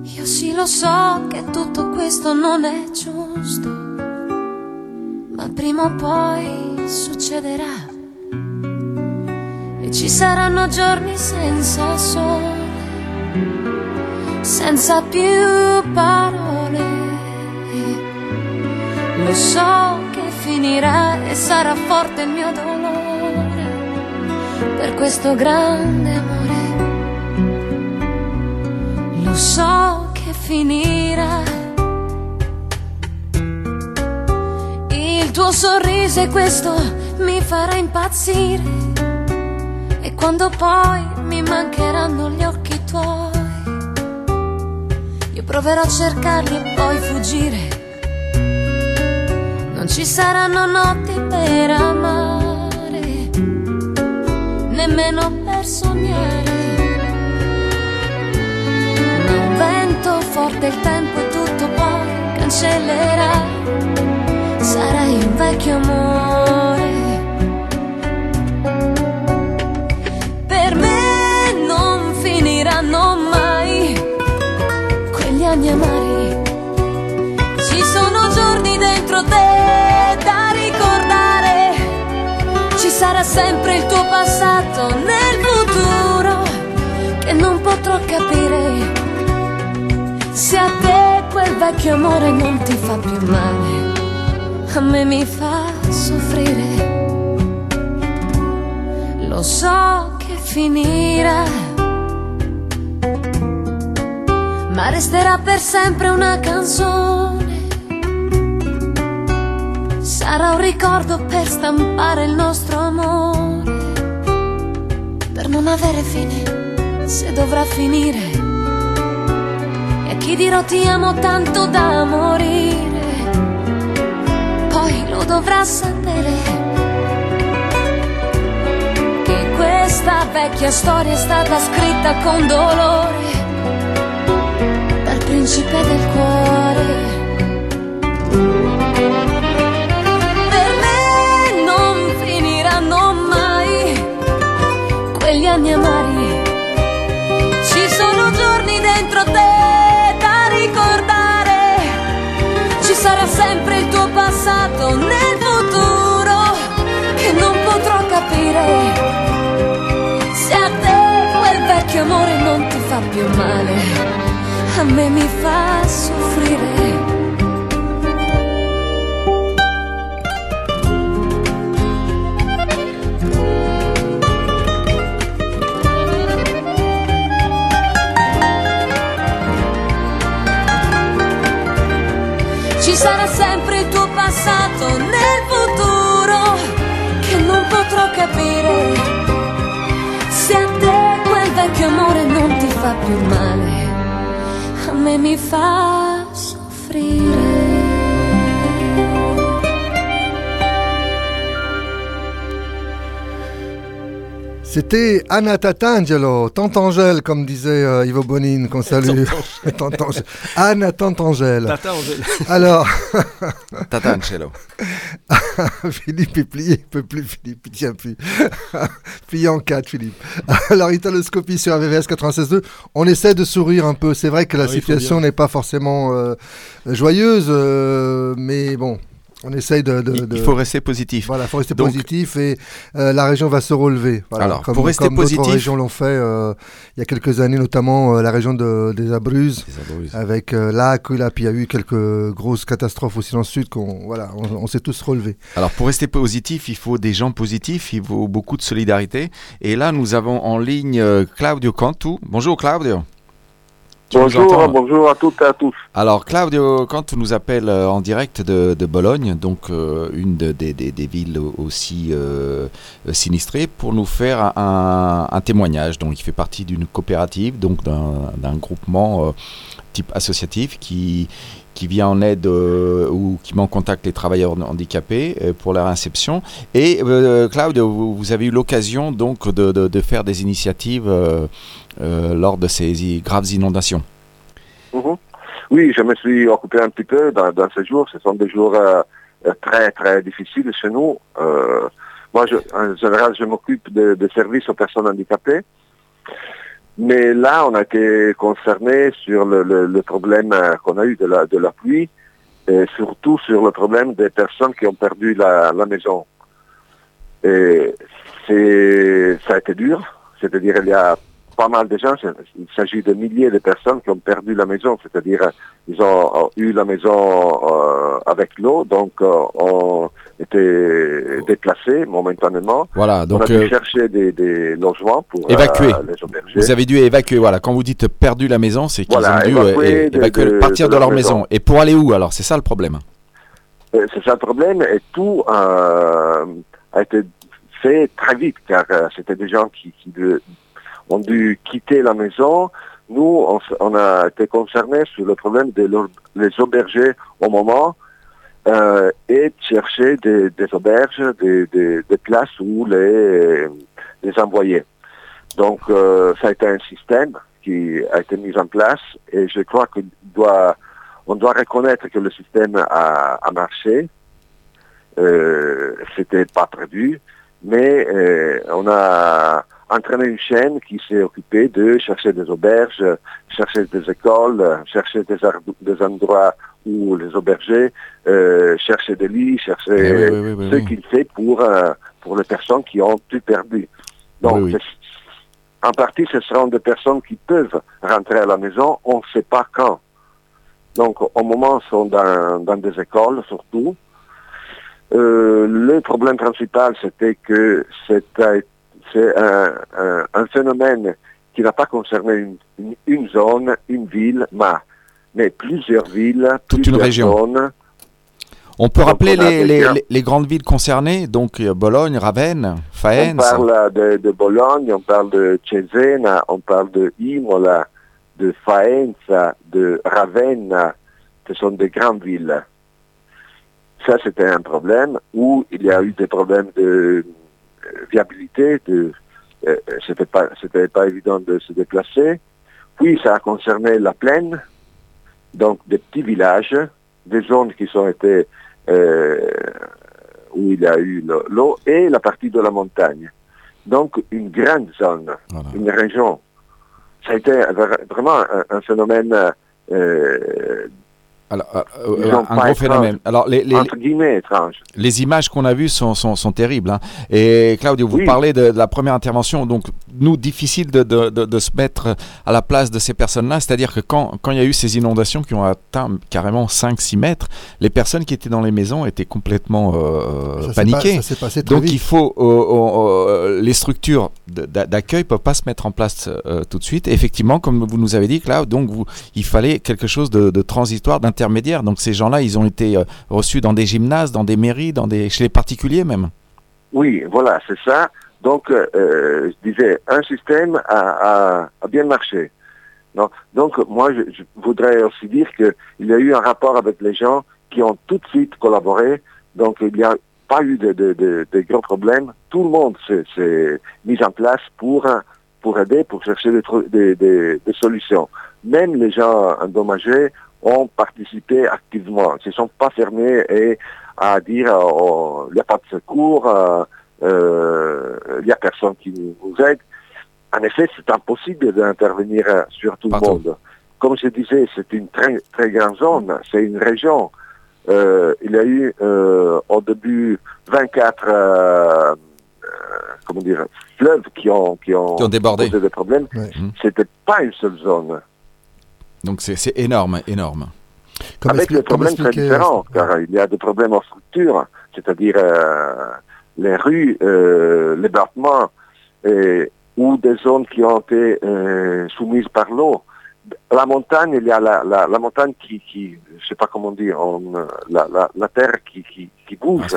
Io sì lo so che tutto questo non è giusto. Ma prima o poi succederà. E ci saranno giorni senza sole, senza più parole. Lo so che finirà e sarà forte il mio dolore per questo grande amore. Lo so che finirà. Il tuo sorriso e questo mi farà impazzire. E quando poi mi mancheranno gli occhi tuoi, io proverò a cercarli e poi fuggire. Non ci saranno notti per amare, nemmeno per sognare. Un vento forte il tempo tutto poi cancellerà. Sarai un vecchio amore. Sarà sempre il tuo passato nel futuro che non potrò capire se a te quel vecchio amore non ti fa più male, a me mi fa soffrire. Lo so che finirà, ma resterà per sempre una canzone. Sarà un ricordo per stampare il nostro amore, per non avere fine, se dovrà finire. E a chi dirò ti amo tanto da morire, poi lo dovrà sapere che questa vecchia storia è stata scritta con dolore dal principe del cuore. Anni amari. Ci sono giorni dentro te da ricordare. Ci sarà sempre il tuo passato nel futuro che non potrò capire. Se a te quel vecchio amore non ti fa più male, a me mi fa soffrire. Sarà sempre il tuo passato nel futuro che non potrò capire. Se a te quel vecchio amore non ti fa più male, a me mi fa soffrire. C'était Anna Tatangelo, Tante Angèle, comme disait euh, Ivo Bonin, qu'on salue. <laughs> Tante Angèle. Anna Tante Angèle. Tata Angèle. Alors, <laughs> Tatangelo. <laughs> Philippe est plié, il peut plus, Philippe, il tient plus. plié en quatre, Philippe. Alors, Italoscopie sur RVVS 96.2, on essaie de sourire un peu. C'est vrai que la Ah situation n'est pas forcément euh, joyeuse, euh, mais bon, on essaye de... de- Il, de- il faut rester positif. Voilà, faut rester Donc- positif et euh, la région va se relever. Voilà, Alors, comme, pour rester comme d'autres positif- régions l'ont fait euh, il y a quelques années, notamment euh, la région de, des Abruzzes, avec euh, l'Aquila, puis il y a eu quelques grosses catastrophes aussi dans le sud. qu'on voilà, on, on s'est tous relevés. Alors pour rester positif, il faut des gens positifs, il faut beaucoup de solidarité. Et là, nous avons en ligne Claudio Cantu. Bonjour Claudio. Tu Bonjour, bonjour à toutes et à tous. Alors Claudio Cantu nous appelle euh, en direct de, de Bologne, donc euh, une de- des, des- des villes aussi euh, sinistrées, pour nous faire un, un témoignage. Donc il fait partie d'une coopérative, donc d'un groupement euh, type associatif qui qui vient en aide euh, ou qui met en contact les travailleurs handicapés euh, pour leur inception. Et euh, Claudio, vous, vous avez eu l'occasion donc de, de- de faire des initiatives lors de ces graves inondations. Mhm. Oui, je me suis occupé un petit peu dans, dans ces jours. Ce sont des jours euh, euh, très, très difficiles chez nous. Euh, moi, je, en général, je m'occupe de, services aux personnes handicapées. Mais là, on a été concerné sur le, problème euh, qu'on a eu de la, pluie et surtout sur le problème des personnes qui ont perdu la, maison. Et ça a été dur. C'est-à-dire, il y a pas mal de gens, il s'agit de milliers de personnes qui ont perdu la maison, c'est-à-dire euh, ils ont euh, eu la maison euh, avec l'eau, donc euh, ont été déplacés momentanément. Voilà, On donc, a dû euh, chercher des, des logements pour Évacuer. les. Vous avez dû évacuer. Voilà, quand vous dites perdu la maison, c'est qu'ils Voilà, ont dû évacuer é- de- évacuer, de- partir de de, leur leur maison. maison. Et pour aller où alors? C'est ça le problème. C'est ça le problème et tout a été fait très vite car c'était des gens qui, ont dû quitter la maison. Nous, on, a été concernés sur le problème de leur- les auberger au moment euh, et de chercher des, des auberges, des, des- des places où les, les envoyer. Donc, euh, ça a été un système qui a été mis en place et je crois qu'on doit, on doit reconnaître que le système a, a marché. Euh, C'était pas prévu, mais euh, on a entraîné une chaîne qui s'est occupée de chercher des auberges, chercher des écoles, chercher des, endroits où les auberger, euh, chercher des lits, chercher Eh oui, oui, oui, oui, ce qu'il fait pour, euh, pour les personnes qui ont tout perdu. Donc, en partie, ce seront des personnes qui peuvent rentrer à la maison, on ne sait pas quand. Donc, au moment, sont dans, dans des écoles, surtout. Euh, le problème principal, c'était que c'est un, phénomène qui n'a pas concerné une, une- une zone, une ville, mais, mais plusieurs villes, Toute une plusieurs région. zones. On peut rappeler on les, grandes villes concernées, donc euh, Bologne, Ravenne, On Faenza. parle de, de Bologne, on parle de Cesena, on parle de Imola, de Faenza, de Ravenna, ce sont des grandes villes. Ça, c'était un problème où il y a eu des problèmes de euh, viabilité, de, euh, c'était pas, c'était pas évident de se déplacer. Puis, ça a concerné la plaine, donc des petits villages, des zones qui sont été euh, où il y a eu le- l'eau et la partie de la montagne. Donc une grande zone, une région. Ça a été vra- vraiment un, un phénomène euh, Alors, euh, euh, un gros phénomène. Alors, les, les- entre guillemets étrange. les images qu'on a vues sont, sont, sont terribles. hein. Et Claudio, vous Oui. parlez de, de la première intervention. Donc, nous, difficile de, de, de, de se mettre à la place de ces personnes-là. C'est-à-dire que quand, quand il y a eu ces inondations qui ont atteint carrément 5-6 mètres, les personnes qui étaient dans les maisons étaient complètement euh, paniquées. pas- ça s'est passé très Donc, vite. il faut. euh, euh, euh, les structures d'accueil ne peuvent pas se mettre en place euh, tout de suite. Et effectivement, comme vous nous avez dit, Claude, donc vous, il fallait quelque chose de, de transitoire, d'intermédiaire. Donc, ces gens-là, ils ont été euh, reçus dans des gymnases, dans des mairies, dans des, chez les particuliers même. Oui, voilà, c'est ça. Donc, euh, euh, je disais, un système a, bien marché. Donc, moi, je, voudrais aussi dire qu'il y a eu un rapport avec les gens qui ont tout de suite collaboré. Donc, il n'y a pas eu de, de, gros problèmes. Tout le monde s'est mis en place pour, pour aider, pour chercher des, solutions. Même les gens endommagés ont participé activement. Ils ne se sont pas fermés et à dire oh, il n'y a pas de secours, euh, il n'y a personne qui nous aide. En effet, c'est impossible d'intervenir euh, sur tout le monde. Comme je disais, c'est une très, très grande zone, c'est une région. Euh, il y a eu euh, au début 24 euh, euh, comment dire, fleuves qui ont, qui ont, Qui ont débordé. posé des problèmes. Mhm. C'était pas une seule zone. Donc, c'est énorme, énorme. avec des problèmes très différents, car il y a des problèmes en structure, c'est-à-dire euh, les rues, euh, les bâtiments, et- ou des zones qui ont été euh, soumises par l'eau. La montagne, il y a la, la, la montagne qui, qui, je sais pas comment dire, on, euh, la, la, la terre qui, qui, qui bouge.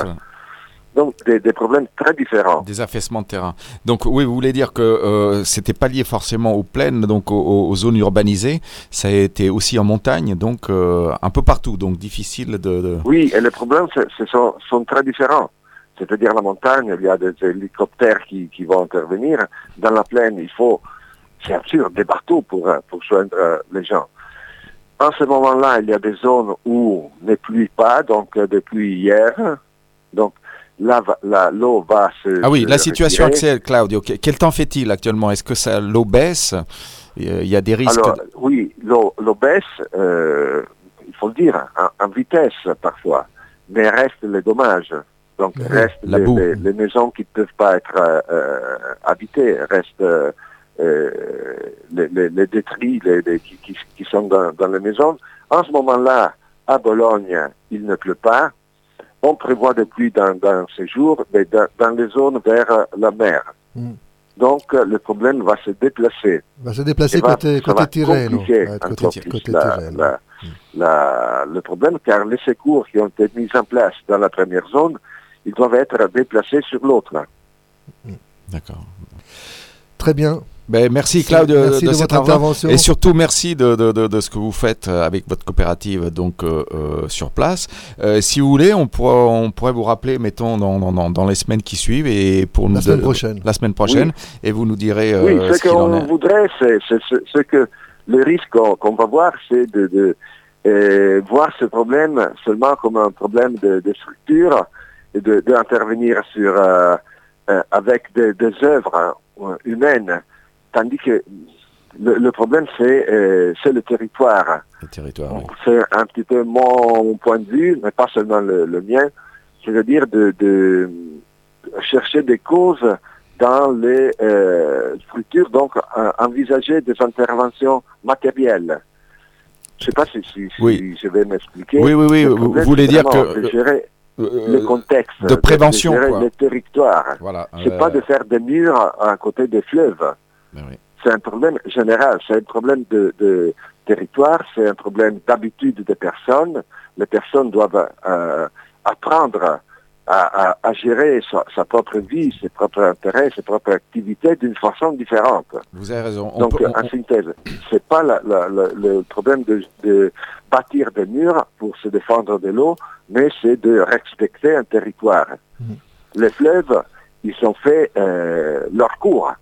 Donc des, des problèmes très différents. Des affaissements de terrain. Donc oui, vous voulez dire que euh, c'était pas lié forcément aux plaines, donc aux, zones urbanisées. Ça a été aussi en montagne, donc euh, un peu partout. Donc difficile de. de- Oui, et les problèmes sont très différents. C'est-à-dire la montagne, il y a des hélicoptères qui, qui vont intervenir. Dans la plaine, il faut, c'est absurde, des bateaux pour, euh, pour joindre euh, les gens. En ce moment-là, il y a des zones où ne pluie pas, donc euh, depuis hier. Donc là, l'eau va se... Ah oui, se la situation actuelle, Claudio. que- Quel temps fait-il actuellement? Est-ce que l'eau baisse? Il y a des risques. Alors, oui, l'eau l'eau baisse, euh, il faut le dire, en, en vitesse parfois, mais reste les dommages. Donc, reste la les, boue. les- les maisons qui ne peuvent pas être euh, euh, habitées, reste euh, les, les- qui, qui- qui sont dans, dans les maisons. En ce moment-là, à Bologne, il ne pleut pas. On prévoit des pluies dans, dans ces jours, mais dans, dans les zones vers la mer. Mm. Donc, le problème va se déplacer. Va se déplacer va- côté, côté Ouais, côté, la- la- la- le problème, car les secours qui ont été mis en place dans la première zone, ils doivent être déplacés sur l'autre. D'accord. Très bien. Ben, merci Claude de, de cette votre intervention. et surtout merci de, de- de- de ce que vous faites euh, avec votre coopérative donc euh, euh, sur place. Euh, si vous voulez, on pourra, on pourrait vous rappeler, mettons dans, dans- dans- les semaines qui suivent et pour nous semaine de- prochaine. la semaine prochaine et vous nous direz euh, oui, ce qu'on voudrait, c'est ce que le risque qu'on va voir, c'est de, de, euh, voir ce problème seulement comme un problème de, de structure d'intervenir sur euh, euh, avec des, des œuvres euh, humaines, tandis que le, le problème c'est euh, c'est le territoire. Le territoire, oui. C'est un petit peu mon point de vue, mais pas seulement le, le mien, c'est-à-dire de, de, chercher des causes dans les euh, structures, donc euh, envisager des interventions matérielles. Je ne sais pas si, si- si Oui. je vais m'expliquer. Oui, oui, oui, vous voulez dire que- le contexte, de prévention, de quoi. le territoire. Voilà. C'est euh, pas de faire des murs à côté des fleuves. ben oui. C'est un problème général, c'est un problème de, de territoire, c'est un problème d'habitude des personnes. Les personnes doivent euh, apprendre à, à- à gérer sa, sa propre vie, ses propres intérêts, ses propres activités d'une façon différente. Vous avez raison. On Donc, peut- en synthèse, c'est pas la- la- la- le problème de, de bâtir des murs pour se défendre de l'eau, mais c'est de respecter un territoire. Les fleuves, ils ont fait euh, leur cours.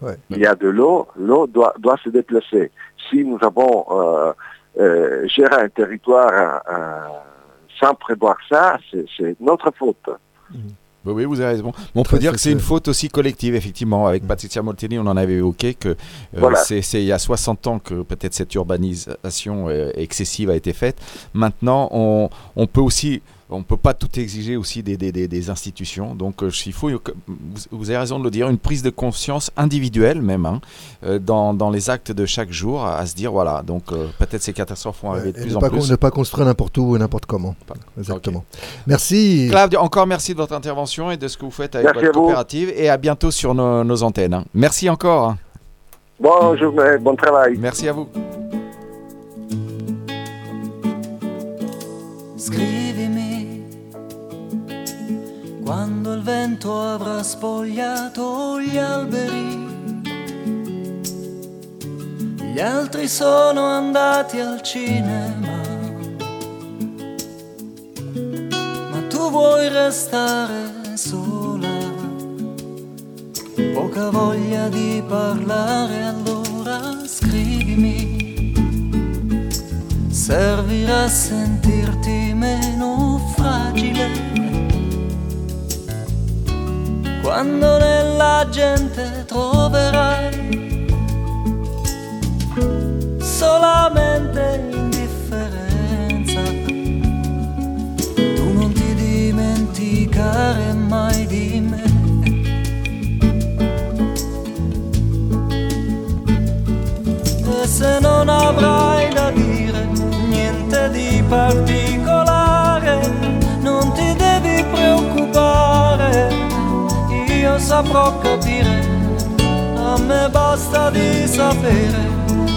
Ouais. Il y a de l'eau, l'eau doit, doit se déplacer. Si nous avons euh, euh, géré un territoire euh, sans prévoir ça, c'est notre faute. Oui, oui, vous avez raison. Mais on peut dire que c'est une faute aussi collective, effectivement. Avec Patricia Molteni, on en avait évoqué que euh, Voilà. c'est c'est il y a 60 ans que peut-être cette urbanisation euh, excessive a été faite. Maintenant, on, on peut aussi, on peut pas tout exiger aussi des, des, des- des institutions. Donc, euh, il faut, vous, vous avez raison de le dire, une prise de conscience individuelle même, hein, euh, dans, dans les actes de chaque jour, à, à se dire, voilà, donc euh, peut-être ces catastrophes vont arriver de plus ne en pas, plus. ne pas construire n'importe où et n'importe comment. Exactement. Merci. Claude, encore merci de votre intervention et de ce que vous faites avec Merci votre coopérative et à bientôt sur nos, nos antennes. hein. Merci encore. Bonne journée, bon travail. Merci à vous. Quando il vento avrà spogliato gli alberi. Gli altri sono andati al cinema, ma tu vuoi restare sola. Poca voglia di parlare, allora scrivimi servirà a sentirti meno fragile quando nella gente troverai solamente indifferenza. Tu non ti dimenticare mai di me. E se non avrai da dire niente di particolare, non ti devi preoccupare, io saprò capire, a me basta di sapere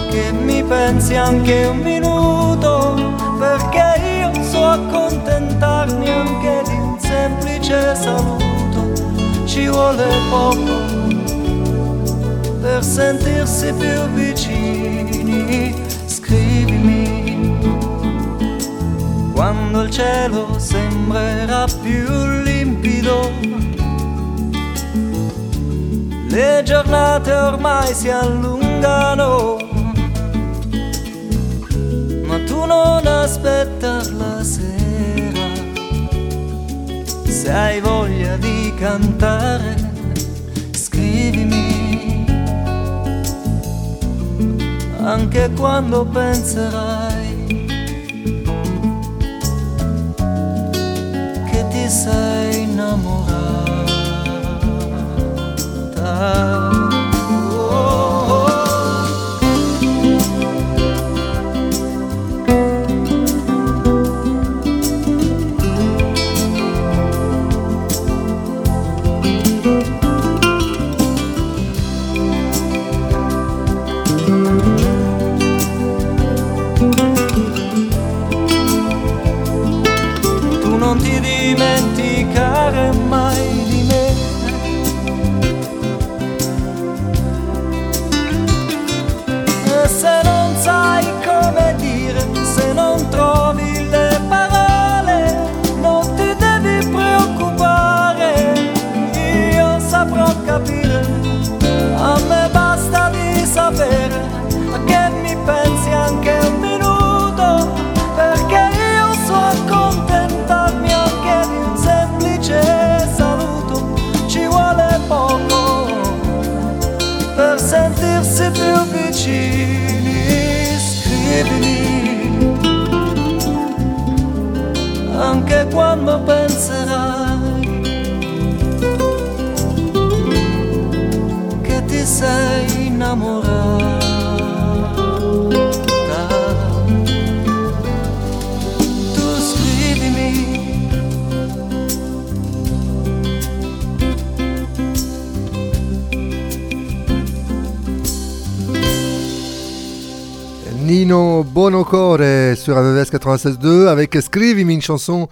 che mi pensi anche un minuto, perché io so accontentarmi anche di un semplice saluto, ci vuole poco per sentirsi più vicini, scrivimi. Quando il cielo sembrerà più limpido. Le giornate ormai si allungano, ma tu non aspettar la sera. Se hai voglia di cantare, scrivimi. anche quando penserai che ti sei innamorata. Oh, oh. anche quando penserai che ti sei innamorato. Nino Bonocore sur AVS 96.2 avec Scrivimi, une chanson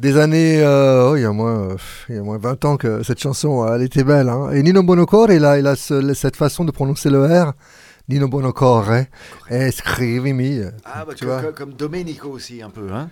des années, euh, oh, il, y a moins, euh, il y a moins 20 ans que cette chanson, elle était belle. hein. Et Nino Bonocore, il a, il a ce- cette façon de prononcer le R, Nino Bonocore, et Scrivimi. euh, Ah, bah, tu vois. comme Domenico aussi, un peu. Hein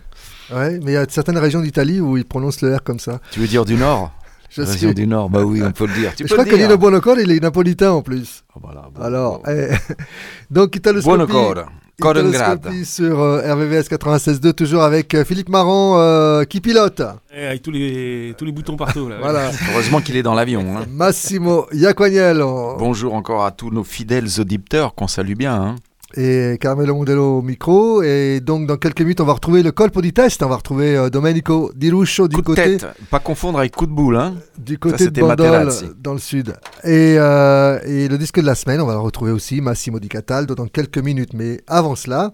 Ouais, mais il y a certaines régions d'Italie où ils prononcent le R comme ça. tu veux dire du Nord? Je région du Nord, bah oui, on peut le dire. <laughs> Tu je peux crois le que. Nino Bonocore, il est napolitain en plus. Ah, voilà, bon, Alors, bon. eh, <laughs> donc Italoscopie, Buonocore. Italoscopie sur euh, RVVS 96.2, toujours avec euh, Philippe Marant euh, qui pilote. Et avec tous les, tous les boutons partout. Là. <laughs> Voilà. Heureusement qu'il est dans l'avion. hein. Massimo Iacoagnello Bonjour encore à tous nos fidèles auditeurs qu'on salue bien. hein. Et Carmelo Mondello au micro. Et donc, dans quelques minutes, on va retrouver le colpo di test. On va retrouver euh, Domenico Di Ruscio du Coup de côté, tête, pas confondre avec coup de boule. Hein. du Ça, côté de c'était Bandol, dans le sud. Et, euh, et le disque de la semaine, on va le retrouver aussi, Massimo Di Cataldo, dans quelques minutes. Mais avant cela,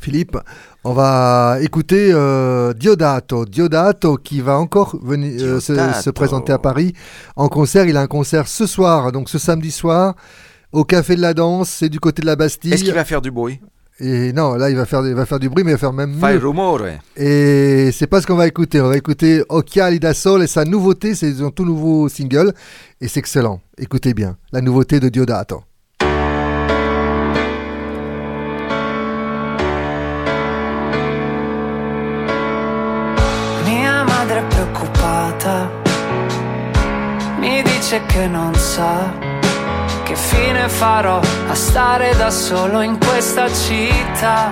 Philippe, on va écouter euh, Diodato. Diodato qui va encore venir euh, se présenter à Paris en concert. Il a un concert ce soir, donc ce samedi soir, au Café de la Danse, c'est du côté de la Bastille. Est-ce qu'il va faire du bruit? Et non, là, il va faire, il va faire du bruit, mais il va faire même mieux. rumore. Et c'est pas ce qu'on va écouter. On va écouter Occhiali da Sol et sa nouveauté, c'est son tout nouveau single. Et c'est excellent. Écoutez bien. La nouveauté de Diodato. Mia madre è preoccupata, mi dice che non sa che fine farò a stare da solo in questa città.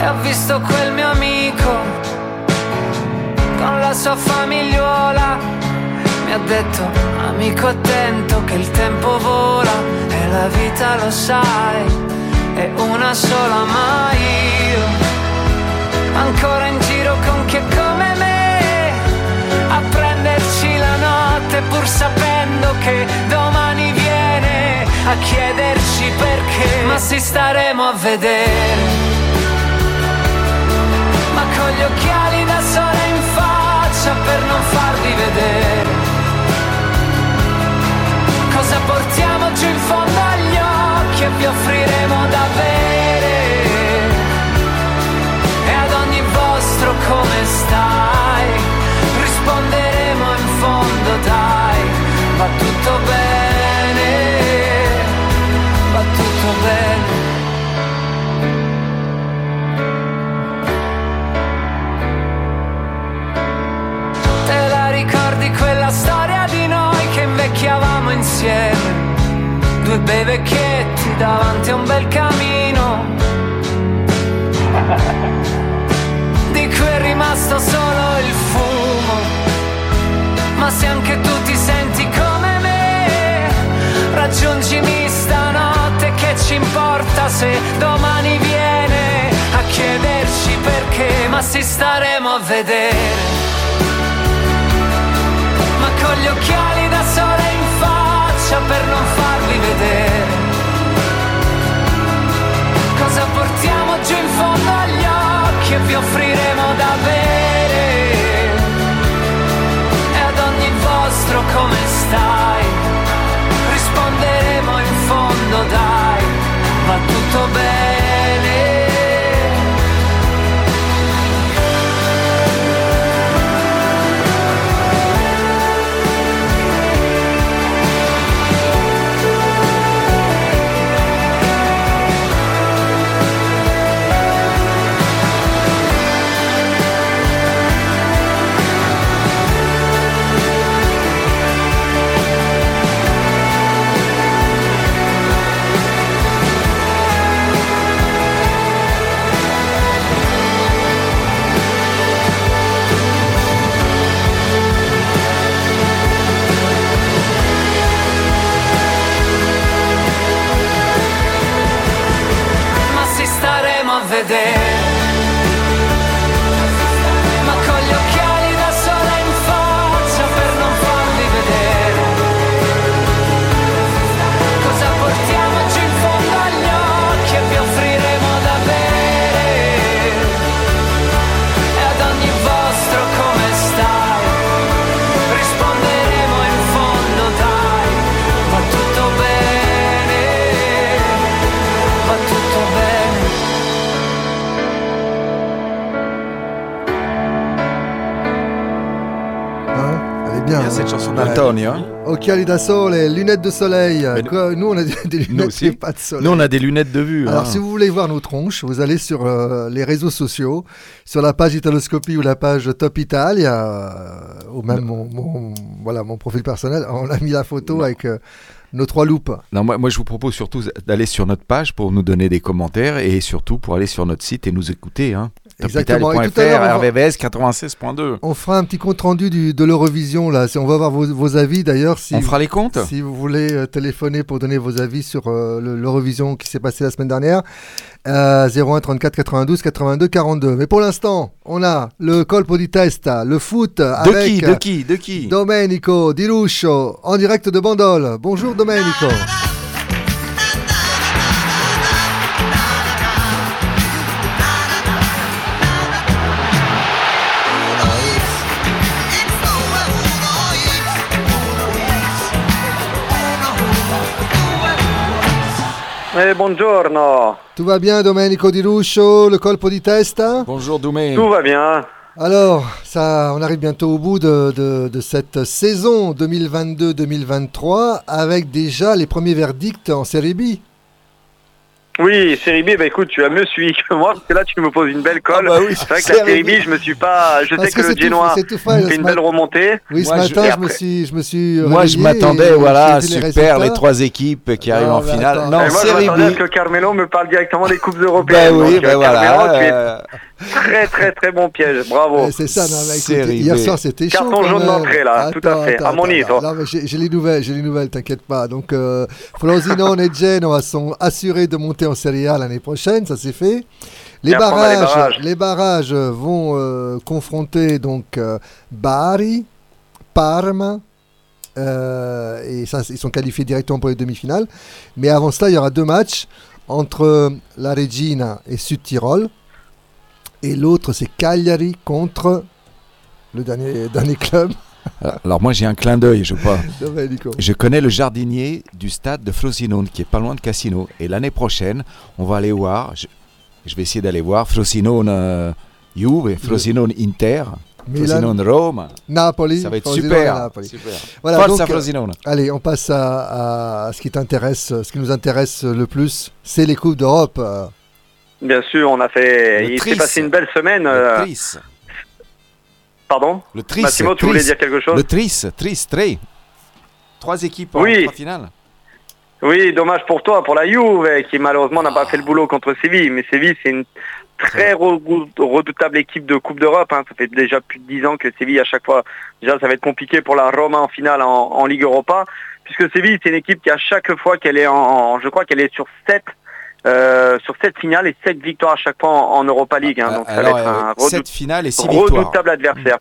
E ho visto quel mio amico con la sua famigliuola. Mi ha detto, amico attento che il tempo vola e la vita lo sai, è una sola ma io ancora in giro notte pur sapendo che domani viene a chiederci perché. Ma si staremo a vedere. Ma con gli occhiali da sole in faccia per non farvi vedere. Cosa portiamo giù in fondo agli occhi e vi offriremo da bere. E ad ogni vostro come stai tutto bene va tutto bene. Te la ricordi quella storia di noi che invecchiavamo insieme? Due bei vecchietti davanti a un bel camino. Di cui è rimasto solo il fumo. Ma se anche tu raggiungimi stanotte che ci importa se domani viene a chiederci perché, ma si staremo a vedere. Ma con gli occhiali da sole in faccia per non farvi vedere cosa portiamo giù in fondo agli occhi e vi offriremo cette chanson d'Antonio. hein. Occhiali da sole, lunettes de soleil. Quoi, nous, on a des, lunettes pas de soleil. Nous, on a des lunettes de vue. Alors, hein. si vous voulez voir nos tronches, vous allez sur euh, les réseaux sociaux, sur la page Italoscopie ou la page Top Italia, euh, ou même mon, mon- voilà, mon profil personnel. On a mis la photo avec euh, nos trois loupes. Non, moi, moi, je vous propose surtout d'aller sur notre page pour nous donner des commentaires et surtout pour aller sur notre site et nous écouter. Hein. Exactement. Et tout à l'heure, RVVS 96.2. On fera un petit compte rendu du- de l'Eurovision là. On va voir vos, vos avis d'ailleurs. Si On fera les comptes Si vous voulez euh, téléphoner pour donner vos avis sur euh, le- l'Eurovision qui s'est passé la semaine dernière, euh, 01 34 92 82 42. Mais pour l'instant, on a le colpo di testa, le foot De avec qui De qui De qui? Domenico Di en direct de Bandol. Bonjour Domenico. Eh, buongiorno, Tout va bien Domenico Di Ruscio, le colpo di testa? Bonjour Doumé. tout va bien. Alors, ça, on arrive bientôt au bout de, de- de cette saison 2022-2023 avec déjà les premiers verdicts en Série B. Oui, série B, bah écoute, tu as mieux suivi que moi, parce que là tu me poses une belle colle. Ah bah oui, c'est vrai que la série B. Je me suis pas. Je Parce sais que, que le c'est tout- tout fait une belle remontée. Oui, ce Moi, je- matin, je, me suis, je me suis Moi, je m'attendais, voilà, les super, les trois équipes qui arrivent Non, en mais finale. attends. Non, Et moi, je série m'attendais à B. ce que Carmelo me parle directement des coupes Ben européennes. oui, Donc, Carmelo, voilà. tu es euh, très très très bon piège. Bravo. Ouais, c'est ça, non, mais écoute, Série hier soir c'était chaud. Carton jaune même. d'entrée, là, tout à fait. Ammonito. Non, mais j'ai j'ai les nouvelles, j'ai les nouvelles, t'inquiète pas. Donc, euh, Frosinone et Genoa sont assurés de monter en Serie A l'année prochaine, ça c'est fait. Les barrages, les barrages vont euh, confronter donc euh, Bari, Parma, euh, et ça, ils sont qualifiés directement pour les demi-finales. Mais avant cela, il y aura deux matchs entre la Regina et Sud-Tirol. Et l'autre, c'est Cagliari contre le dernier, <laughs> dernier club. Alors moi j'ai un clin d'œil, je crois. <laughs> Je connais le jardinier du stade de Frosinone qui est pas loin de Cassino. Et l'année prochaine, on va aller voir. Je, je vais essayer d'aller voir Frosinone euh, Juve, Frosinone Inter. Frosinone Rome. Napoli. Ça va être Frosinone, super. Napoli. super. Voilà, Forza donc, euh, Frosinone. Allez, on passe à, à ce qui t'intéresse, ce qui nous intéresse le plus, c'est les coupes d'Europe. Bien sûr, on a fait. Le Il s'est Tris. passé une belle semaine. Le euh, Tris. Pardon Le Tris. Massimo, tu Tris. voulais dire quelque chose Le Tris, Tris, Trey. Trois équipes en Oui. trois finales. Oui, dommage pour toi, pour la Juve, qui malheureusement n'a pas fait le boulot contre Séville. Mais Séville, c'est une très redou- redoutable équipe de Coupe d'Europe. hein. Ça fait déjà plus de 10 ans que Séville, à chaque fois, déjà, ça va être compliqué pour la Roma en finale en, en Ligue Europa. Puisque Séville, c'est une équipe qui, à chaque fois qu'elle est en, en- je crois qu'elle est sur 7 sur sept finales et 7 victoires à chaque fois en, en Europa League. hein. donc ça Alors, va être un euh, redout- sept finales et six victoires. redoutable adversaire.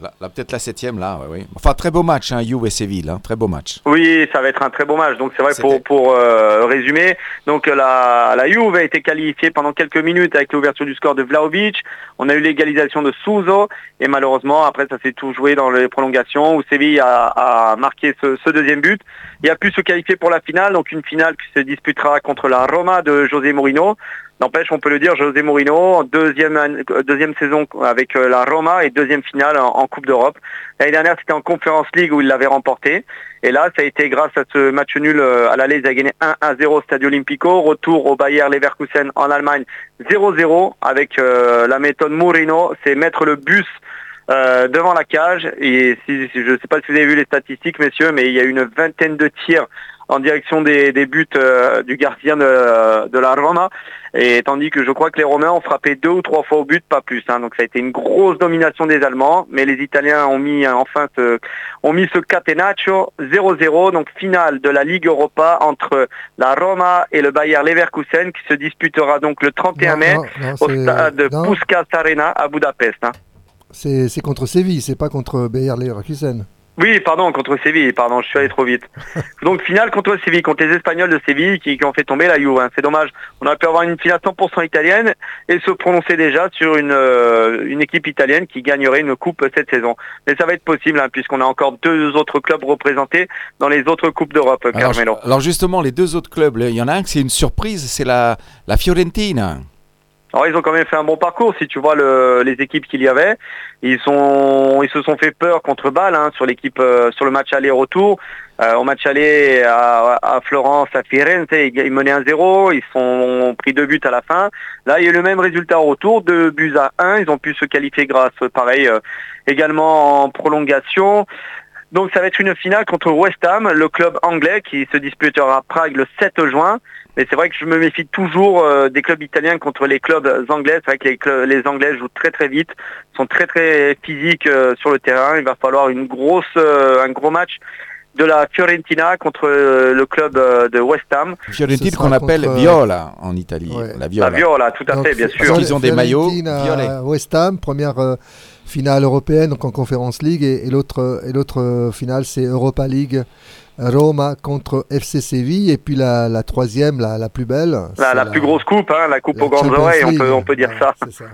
Là, là, peut-être la septième, là, ouais, oui. Enfin, très beau match, hein, Juve et Séville, hein, très beau match. Oui, ça va être un très beau match. Donc c'est vrai pour pour euh, résumer, donc euh, la la Juve a été qualifiée pendant quelques minutes avec l'ouverture du score de Vlaovic. On a eu l'égalisation de Souzo et malheureusement après ça s'est tout joué dans les prolongations où Séville a, a marqué ce, ce deuxième but. Il a pu se qualifier pour la finale, donc une finale qui se disputera contre la Roma de José Mourinho. N'empêche, on peut le dire, José Mourinho, euh, deuxième saison avec euh, la Roma et deuxième finale en, Coupe d'Europe. L'année dernière, c'était en Conference League où il l'avait remporté. Et là, ça a été grâce à ce match nul euh, à l'aller, ils ont gagné 1-0 au Stadio Olimpico. Retour au Bayer Leverkusen en Allemagne 0-0 avec la méthode Mourinho. C'est mettre le bus devant la cage. Je ne sais pas si vous avez vu les statistiques, messieurs, mais il y a eu une vingtaine de tirs en direction des, des buts euh, du gardien de, de la Roma. Et tandis que je crois que les Romains ont frappé deux ou trois fois au but, pas plus. hein. Donc ça a été une grosse domination des Allemands. Mais les Italiens ont mis euh, enfin ce, ont mis ce catenaccio 0-0. Donc finale de la Ligue Europa entre la Roma et le Bayer Leverkusen qui se disputera donc le 31 Non, mai non, non, au stade. Puskas Arena à Budapest. hein. C'est c'est contre Séville, c'est pas contre Bayer Leverkusen. Oui, pardon, contre Séville, pardon, je suis allé trop vite. <laughs> Donc finale contre Séville, contre les Espagnols de Séville qui, qui ont fait tomber la Juve. hein. C'est dommage. On aurait pu avoir une finale 100% italienne et se prononcer déjà sur une, euh, une équipe italienne qui gagnerait une coupe cette saison. Mais ça va être possible hein, puisqu'on a encore deux autres clubs représentés dans les autres coupes d'Europe, Alors, Carmelo. alors justement, les deux autres clubs, il y en a un que c'est une surprise, c'est la, la Fiorentina. Alors ils ont quand même fait un bon parcours. Si tu vois le- les équipes qu'il y avait, ils sont, ils se sont fait peur contre Bâle hein, sur l'équipe, euh, sur le match aller-retour. Euh, au match aller à, à Florence, à Firenze, ils, menaient 1-0, ils sont pris deux buts à la fin. Là, il y a eu le même résultat au retour, deux buts à 1. Ils ont pu se qualifier grâce, pareil, euh, également en prolongation. Donc ça va être une finale contre West Ham, le club anglais qui se disputera à Prague le 7 juin. Mais c'est vrai que je me méfie toujours euh, des clubs italiens contre les clubs anglais. C'est vrai que les, Anglais jouent très très vite, sont très très physiques euh, sur le terrain. Il va falloir une grosse, euh, un gros match de la Fiorentina contre euh, le club euh, de West Ham. Fiorentina qu'on appelle contre, euh, Viola en Italie. La Viola. La Viola, tout à Donc, fait, bien sûr. Parce qu'ils ont des maillots Fiorentina, violets. West Ham, première euh, finale européenne, donc en Conference League, et, et l'autre et l'autre euh, finale, c'est Europa League. Roma contre FC Séville et puis la, la troisième, la, la plus belle. La, c'est la plus grosse coupe, hein, la coupe aux grandes oreilles, on peut, on peut dire ça. Ça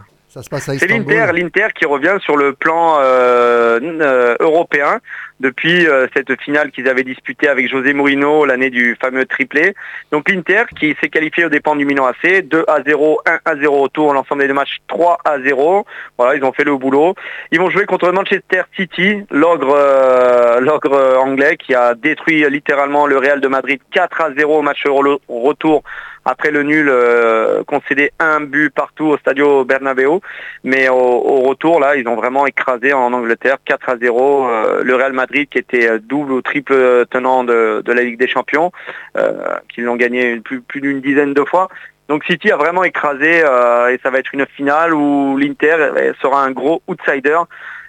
se passe à C'est l'Inter, l'Inter qui revient sur le plan euh, euh, européen depuis euh, cette finale qu'ils avaient disputée avec José Mourinho l'année du fameux triplé. Donc l'Inter qui s'est qualifié au dépens du Milan AC, 2 à 0, 1 à 0 au tour, l'ensemble des deux matchs 3 à 0. Voilà, ils ont fait le boulot. Ils vont jouer contre Manchester City, l'ogre euh, l'ogre anglais qui a détruit littéralement le Real de Madrid 4 à 0 au match re- retour après le nul euh, concédé un but partout au Stadio Bernabeu. Mais au, au retour, là, ils ont vraiment écrasé en Angleterre 4 à 0 euh, le Real Madrid qui était euh, double ou triple tenant de, de la Ligue des Champions, euh, qui l'ont gagné plus, plus d'une dizaine de fois. Donc City a vraiment écrasé euh, et ça va être une finale où l'Inter euh, sera un gros outsider.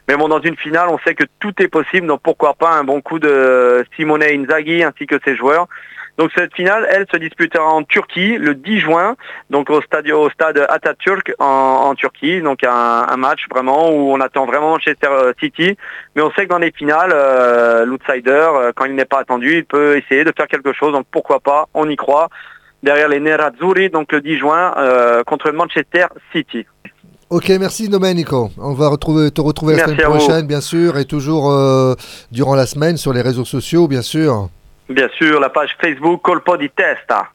Mais bon, dans une finale, on sait que tout est possible, donc pourquoi pas un bon coup de Simone Inzaghi ainsi que ses joueurs. Donc cette finale, elle se disputera en Turquie le 10 juin, donc au stade, au stade Atatürk en, en Turquie. Donc un, un match vraiment où on attend vraiment Manchester City. Mais on sait que dans les finales, euh, l'outsider, euh, quand il n'est pas attendu, il peut essayer de faire quelque chose. Donc pourquoi pas, on y croit. Derrière les Nerazzurri, donc le 10 juin, euh, contre Manchester City. Ok, merci Domenico. On va retrouver, te retrouver la Merci semaine vous. prochaine, bien sûr, et toujours euh, durant la semaine sur les réseaux sociaux, bien sûr. Bien sûr, la page Facebook Colpo di Testa.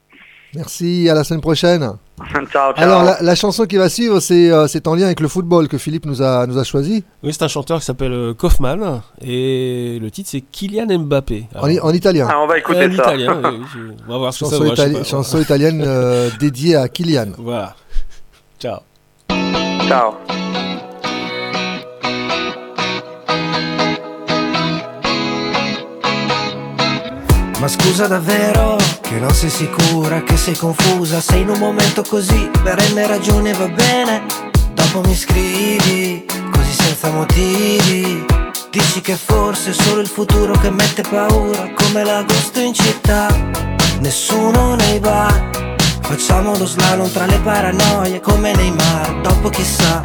Merci, à la semaine prochaine. <laughs> ciao, ciao. Alors, la, la chanson qui va suivre, c'est euh, c'est en lien avec le football que Philippe nous a, nous a choisi. Oui, c'est un chanteur qui s'appelle euh, Kaufman et le titre c'est Kylian Mbappé. En, italien. Ah, on va écouter en ça. italien, oui, je- on va voir ce que ça chanson, vaut, je sais itali- pas, chanson voilà. italienne euh, dédiée à Kylian. Voilà. Ciao. Ciao. Ma scusa davvero che non sei sicura, che sei confusa, sei in un momento così, per N ragioni va bene, dopo mi scrivi, così senza motivi, dici che forse è solo il futuro che mette paura, come l'agosto in città, nessuno nei bar, facciamo lo slalom tra le paranoie come nei mar, dopo chissà,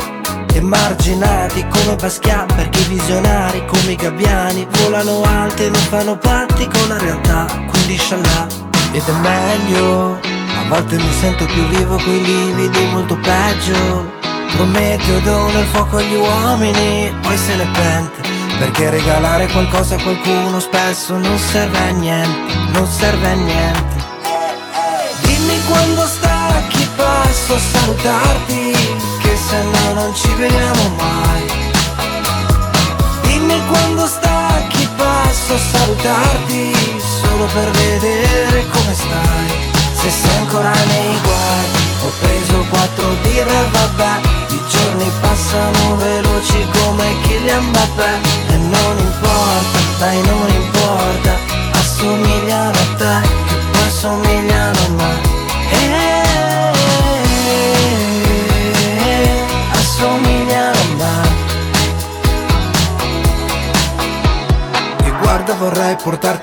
emarginati come Basquiat perché i visionari come i gabbiani volano alti e non fanno patti con la realtà quindi sciallà ed è meglio a volte mi sento più vivo coi lividi molto peggio. Prometeo dona il fuoco agli uomini poi se ne pente. Perché regalare qualcosa a qualcuno spesso non serve a niente non serve a niente. Dimmi quando stacchi passo a salutarti se no non ci vediamo mai. Dimmi quando stacchi passo a salutarti Solo per vedere come stai. Se sei ancora nei guai Ho preso quattro birre e vabbè. I giorni passano veloci come Kylian Mbappé. E non importa, dai non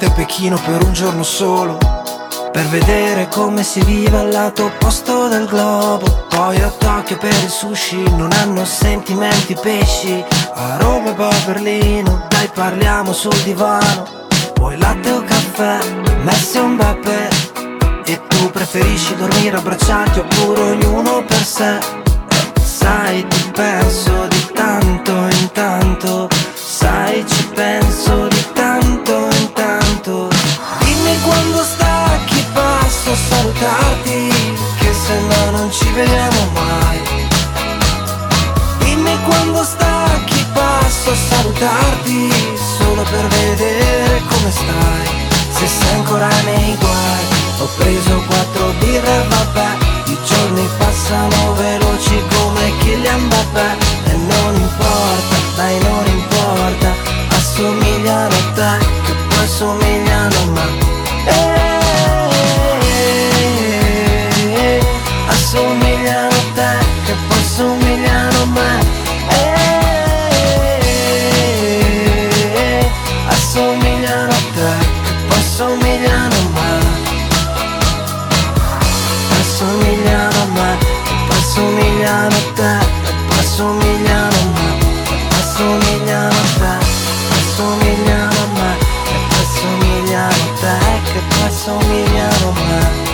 portarti a Pechino per un giorno solo Per vedere come si vive al lato opposto del globo. Poi a Tokyo per il sushi non hanno sentimenti pesci. A Roma e poi a Berlino dai parliamo sul divano. Vuoi latte o caffè, Messi o Mbappé E tu preferisci dormire abbracciati oppure ognuno per sé? Sai ti penso di tanto in tanto. Sai ci penso di salutarti Che se no non ci vediamo mai. Dimmi quando stacchi passo a salutarti Solo per vedere come stai. Se sei ancora nei guai Ho preso quattro birre vabbè. I giorni passano veloci come Kylian Mbappé. E non importa, dai non importa Assomigliano a te che poi assomigliano a me. Somigliano a me Eh, Assomigliano a te, poi somigliano a me assomigliano a me, poi somigliano a te, poi somigliano a te, poi somigliano a me, poi somigliano a te, che poi a me.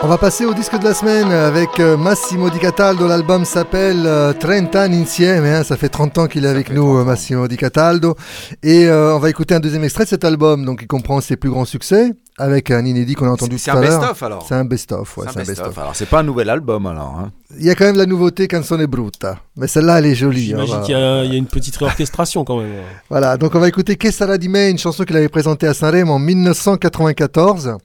On va passer au disque de la semaine avec euh, Massimo Di Cataldo. L'album s'appelle euh, 30 anni insieme. hein. Ça fait 30 ans qu'il est avec nous, euh, Massimo Di Cataldo. Et euh, on va écouter un deuxième extrait de cet album. Donc, il comprend ses plus grands succès avec un inédit qu'on a entendu C'est tout un à l'heure. best-of, alors C'est un best-of. Ouais, C'est un c'est un best-of. best-of. Alors, c'est pas un nouvel album alors. hein. Il y a quand même la nouveauté Canzone Brutta. Mais celle-là, elle est jolie. J'imagine On va- qu'il y, a- il y a une petite réorchestration quand même. Voilà, donc on va écouter Che sarà di me, une chanson qu'il avait présentée à Saint-Rémy en 1994.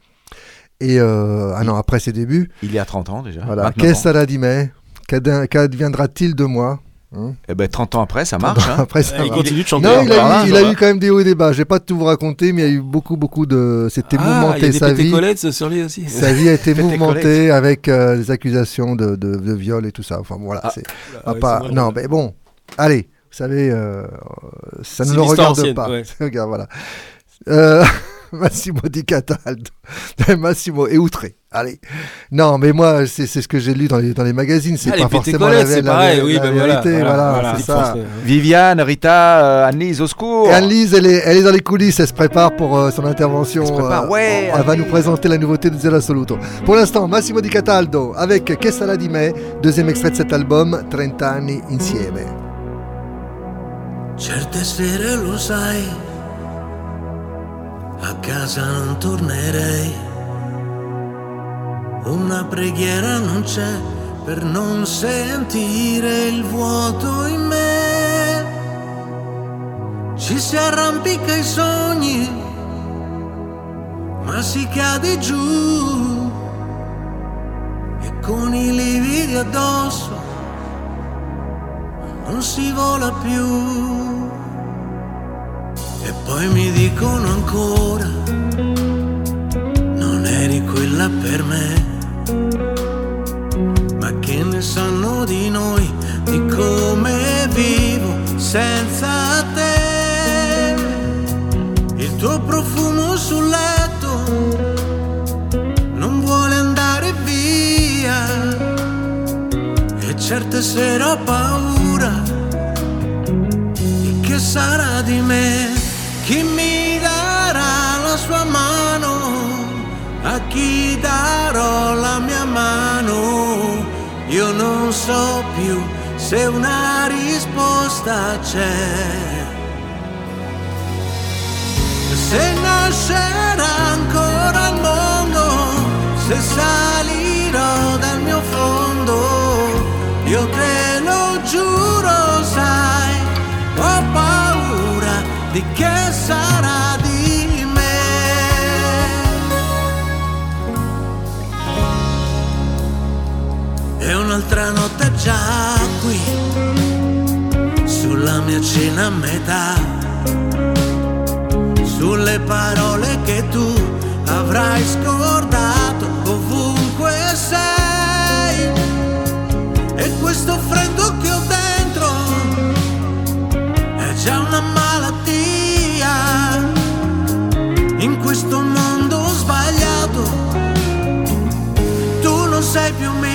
Et euh, un an après ses débuts. Il y a 30 ans déjà. Voilà, 29 Che ans. sarà di me Qu'advien- Qu'adviendra-t-il de moi Hein? Eh ben 30 ans après, ça marche. hein. Après, ça Il va. continue de chanter. Non, il a, eu, il a voilà. eu quand même des hauts et des bas. Je vais pas tout vous raconter, mais il y a eu beaucoup, beaucoup de. C'était Ah, il y a mouvementé sa vie. sur lui aussi. Sa vie a été <laughs> mouvementée avec euh, des accusations de, de, de viol et tout ça. Enfin bon, voilà. c'est Ah, ouais, pas- c'est vrai, non, mais bon. Allez, vous savez, euh, ça ne l'histoire regarde ancienne, pas. ouais. <laughs> Regarde, voilà. Euh, <laughs> <laughs> Massimo Di Cataldo. <laughs> Massimo est outré. Allez. Non, mais moi, c'est c'est ce que j'ai lu dans les, dans les magazines. C'est Ah, les pas forcément la, pétécolettes, c'est la- pareil, la- oui, la ben voilà, vérité. voilà, Voilà, voilà. c'est Dit ça. français. Viviane, Rita, euh, Annelise, au secours. Et Anne-Lise, elle est, elle est dans les coulisses, elle se prépare pour euh, son intervention. Elle se prépare, euh, ouais, Elle va nous présenter la nouveauté de Zero Assoluto. Pour l'instant, Massimo Di Cataldo avec Che sarà di me, deuxième extrait de cet album, 30 anni insieme. Certe sere lo sai, a casa non tornerei. Una preghiera non c'è per non sentire il vuoto in me. Ci si arrampica i sogni, ma si cade giù. E con i lividi addosso non si vola più. Poi mi dicono ancora, non eri quella per me. Ma che ne sanno di noi, di come vivo senza te? Il tuo profumo sul letto non vuole andare via. E certe sere ho paura di che sarà di me. Chi mi darà la sua mano? A chi darò la mia mano? Io non so più se una risposta c'è. Se nascerà ancora il mondo, se salirò dal mio fondo, io te lo giuro, sai, di che sarà di me. E un'altra notte già qui, sulla mia cena a metà sulle parole che tu avrai scordato ovunque sei. E questo freddo sei più me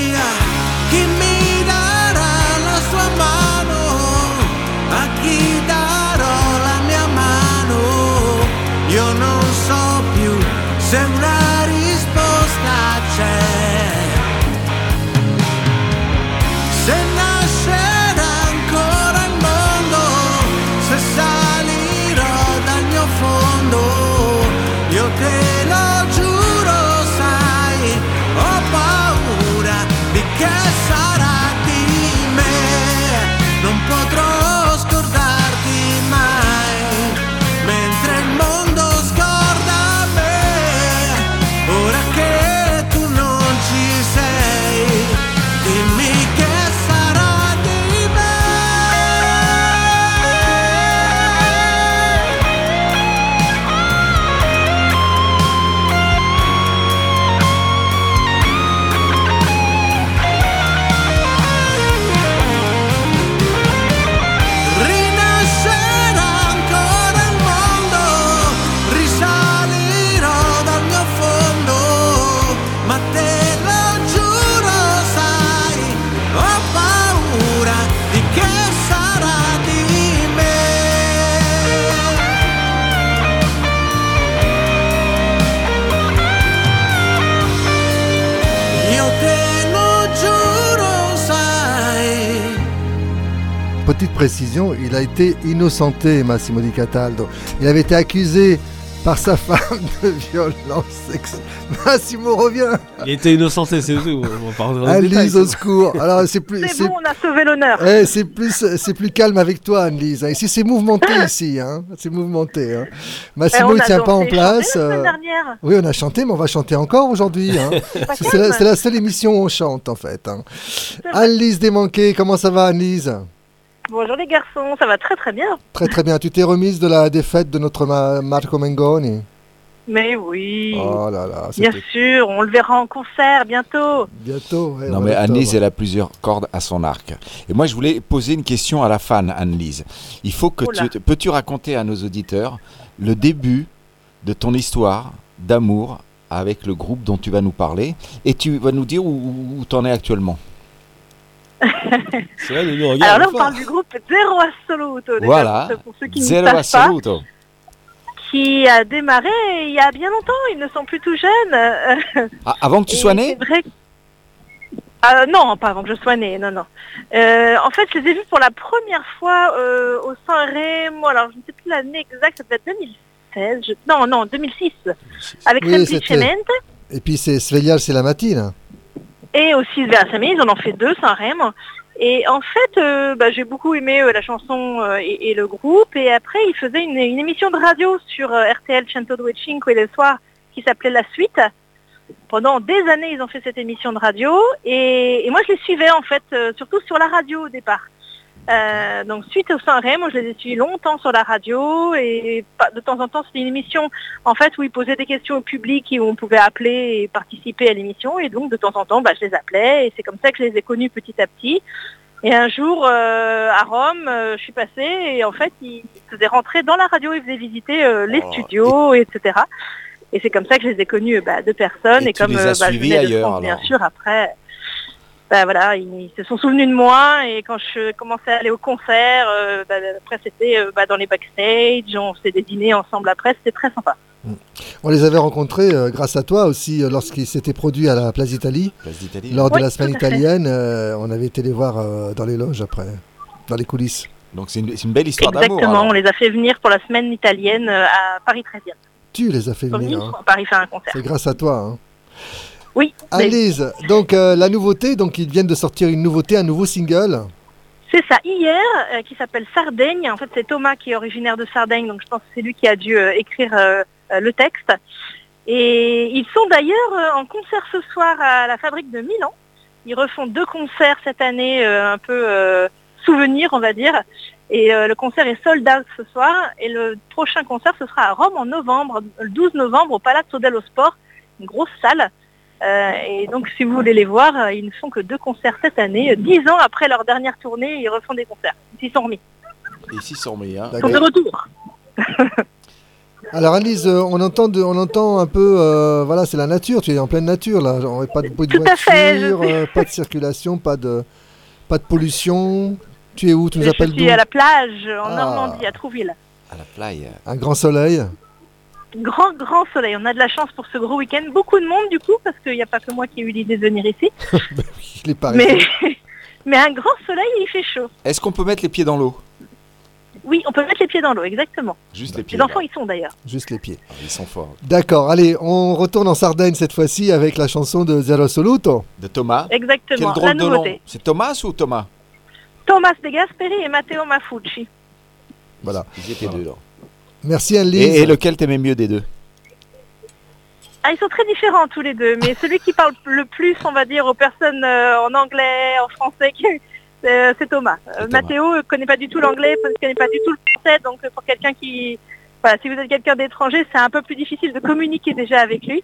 petite précision, il a été innocenté, Massimo Di Cataldo. Il avait été accusé par sa <laughs> femme de violence sexuelle. Massimo revient. Il était innocenté, c'est tout. On Annelise au secours. Alors c'est plus, C'est bon, on a sauvé l'honneur. Eh, c'est plus, c'est plus calme avec toi, Annelise. Ici, c'est mouvementé <laughs> ici, hein. C'est mouvementé. Hein. Massimo, Eh, on il tient pas en place. euh. Oui, on a chanté, mais on va chanter encore aujourd'hui. Hein. C'est, la, seule émission où on chante, en fait. Hein. Annelise comment ça va, Annelise? Bonjour les garçons, ça va très très bien. Très très bien. Tu t'es remise de la défaite de notre Ma- Marco Mengoni. Mais oui. Oh là là, Bien sûr, on le verra en concert bientôt. bientôt. ouais, Non en mais. Annelise, elle a plusieurs cordes à son arc. Et moi, je voulais poser une question à la fan, Annelise. Il faut que tu... Peux-tu raconter à nos auditeurs le début de ton histoire d'amour avec le groupe dont tu vas nous parler? Et tu vas nous dire où, où t'en es actuellement? <laughs> C'est vrai, nous, nous Alors là, on parle du groupe Zero Assoluto. Voilà, pour- Pour ceux qui Zero ne savent pas, assoluto. qui a démarré il y a bien longtemps. Ils ne sont plus tout jeunes. <laughs> Ah, avant que tu Et sois né vrai Euh, non, pas avant que je sois née, non, non. Euh, en fait, je les ai vus pour la première fois euh, au Saint-Rémy, alors je ne sais plus l'année exacte, ça devait être 2016, je- non, non, 2006, avec Oui, Semplicemente Et puis c'est Sveglial, c'est la matine. Et aussi Versami, ils en ont fait deux, Saint-Rémy. Et en fait, euh, bah, j'ai beaucoup aimé euh, la chanson euh, et, le groupe. Et après, ils faisaient une, émission de radio sur RTL Centodue Cinque le qui s'appelait La Suite. Pendant des années, ils ont fait cette émission de radio. Et, et moi, je les suivais en fait, surtout sur la radio au départ. Euh, donc suite au Saint-Ré, moi je les ai suivis longtemps sur la radio et de temps en temps c'était une émission en fait où ils posaient des questions au public et où on pouvait appeler et participer à l'émission. Et donc de temps en temps bah, je les appelais et c'est comme ça que je les ai connus petit à petit. Et un jour euh, à Rome, euh, je suis passée et en fait ils faisaient rentrer dans la radio, ils faisaient visiter les Oh, studios, etc. Et c'est comme ça que je les ai connus bah, de personnes Et et, tu comme les as bah, suivis de ailleurs, France, bien sûr après bah, voilà, ils se sont souvenus de moi et quand je commençais à aller au concert, euh, bah, après c'était euh, bah, dans les backstage, on faisait des dîners ensemble après, c'était très sympa. On les avait rencontrés euh, grâce à toi aussi euh, lorsqu'ils s'étaient produits à la Place d'Italie. Lors de Oui, la semaine italienne, euh, on avait été les voir euh, dans les loges après, dans les coulisses. Donc c'est une, belle histoire d'amour. Exactement, on les a fait venir pour la semaine italienne euh, à Paris 13e. Tu les as fait venir. hein. Paris faire un concert. C'est grâce à toi. hein. Oui, mais Annelise, donc euh, la nouveauté, donc ils viennent de sortir une nouveauté, un nouveau single. c'est ça, hier, euh, qui s'appelle Sardaigne. En fait, c'est Thomas qui est originaire de Sardaigne, donc je pense que c'est lui qui a dû euh, écrire le texte. Et ils sont d'ailleurs en concert ce soir à la fabrique de Milan. Ils refont deux concerts cette année, un peu souvenir, on va dire. Et euh, le concert est sold out ce soir. Et le prochain concert, ce sera à Rome en novembre, le 12 novembre, au Palazzo dello Sport, une grosse salle. Euh, et donc, si vous voulez les voir, euh, ils ne font que deux concerts cette année. Dix ans après leur dernière tournée, ils refont des concerts. Ils s'y sont remis. Et 600 000, hein. Ils sont de retour. Alors Annelise, euh, on entend, de- on entend un peu, euh, voilà, c'est la nature, tu es en pleine nature là, genre, pas de bruit de Tout à fait, je voiture, suis- euh, pas de circulation, pas de, pas de pollution. Tu es où Tu nous Je appelles suis d'où à la plage, en Ah. Normandie, à Trouville. À la playa. Un grand soleil. Grand, grand soleil. On a de la chance pour ce gros week-end. Beaucoup de monde, du coup, parce qu'il n'y a pas que moi qui ai eu l'idée de venir ici. <laughs> Pareil. Mais, <laughs> mais un grand soleil, il fait chaud. Est-ce qu'on peut mettre les pieds dans l'eau? Oui, on peut mettre les pieds dans l'eau, exactement. Juste les pieds. Les enfants, ils sont d'ailleurs. Juste les pieds. Ah, Ils sont forts. D'accord, allez, on retourne en Sardaigne cette fois-ci avec la chanson de Zero Soluto. De Thomas. Quel Exactement. drôle La de nom. nouveauté. C'est Thomas ou Thomas? Thomas De Gasperi et Matteo Mafucci. Voilà. Ils étaient deux. là. Merci Annelise. Et, et lequel t'aimais mieux des deux Ah, ils sont très différents tous les deux, mais celui qui parle le plus, on va dire, aux personnes euh, en anglais, en français, euh, c'est Thomas. Euh, Thomas. Mathéo ne connaît pas du tout l'anglais, ne connaît pas du tout le français, donc pour quelqu'un qui... Voilà, si vous êtes quelqu'un d'étranger, c'est un peu plus difficile de communiquer déjà avec lui.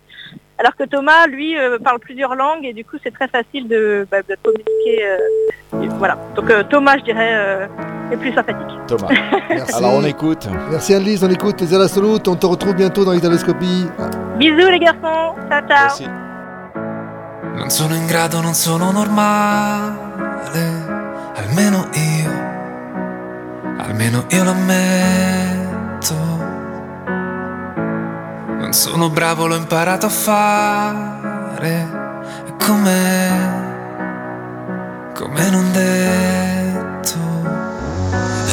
Alors que Thomas, lui, euh, parle plusieurs langues et du coup, c'est très facile de, bah, de communiquer. euh, voilà. Donc euh, Thomas, je dirais, euh, est plus sympathique. Thomas. <laughs> Merci. Alors on écoute. Merci Annelise, on écoute Zero Soluto, on te retrouve bientôt dans l'Italoscopie. Bisous les garçons, ciao ciao. Merci. Non sono in grado, non sono normale, almeno io, almeno io l'ammetto. Sono bravo, l'ho imparato a fare, come, come non detto.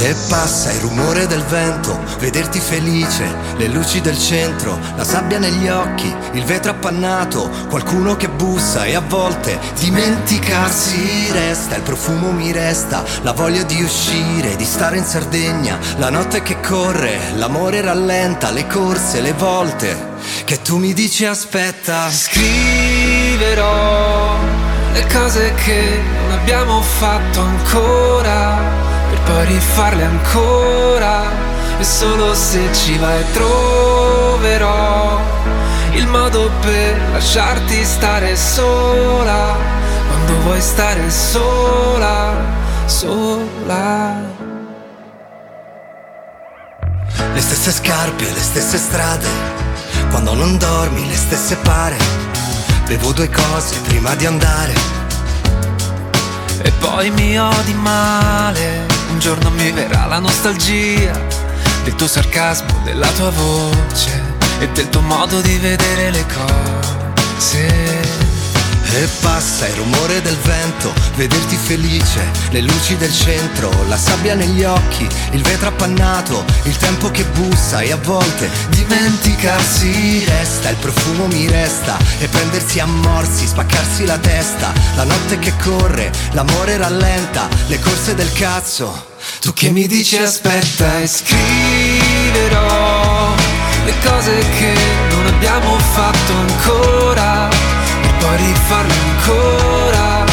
E passa il rumore del vento, vederti felice, le luci del centro, la sabbia negli occhi, il vetro appannato, qualcuno che bussa e a volte dimenticarsi resta, il profumo mi resta, la voglia di uscire, di stare in Sardegna, la notte che corre, l'amore rallenta, le corse, le volte che tu mi dici aspetta. Scriverò le cose che non abbiamo fatto ancora per poi rifarle ancora e solo se ci vai troverò il modo per lasciarti stare sola quando vuoi stare sola, sola. Le stesse scarpe, le stesse strade, quando non dormi, le stesse pare. Bevo due cose prima di andare. E poi mi odi male, giorno mi verrà la nostalgia del tuo sarcasmo, della tua voce e del tuo modo di vedere le cose. E passa il rumore del vento, vederti felice, le luci del centro, la sabbia negli occhi, il vetro appannato, il tempo che bussa e a volte dimenticarsi resta, il profumo mi resta e prendersi a morsi, spaccarsi la testa, la notte che corre, l'amore rallenta, le corse del cazzo. Tu che mi dici aspetta e scriverò le cose che non abbiamo fatto ancora per poi rifarle ancora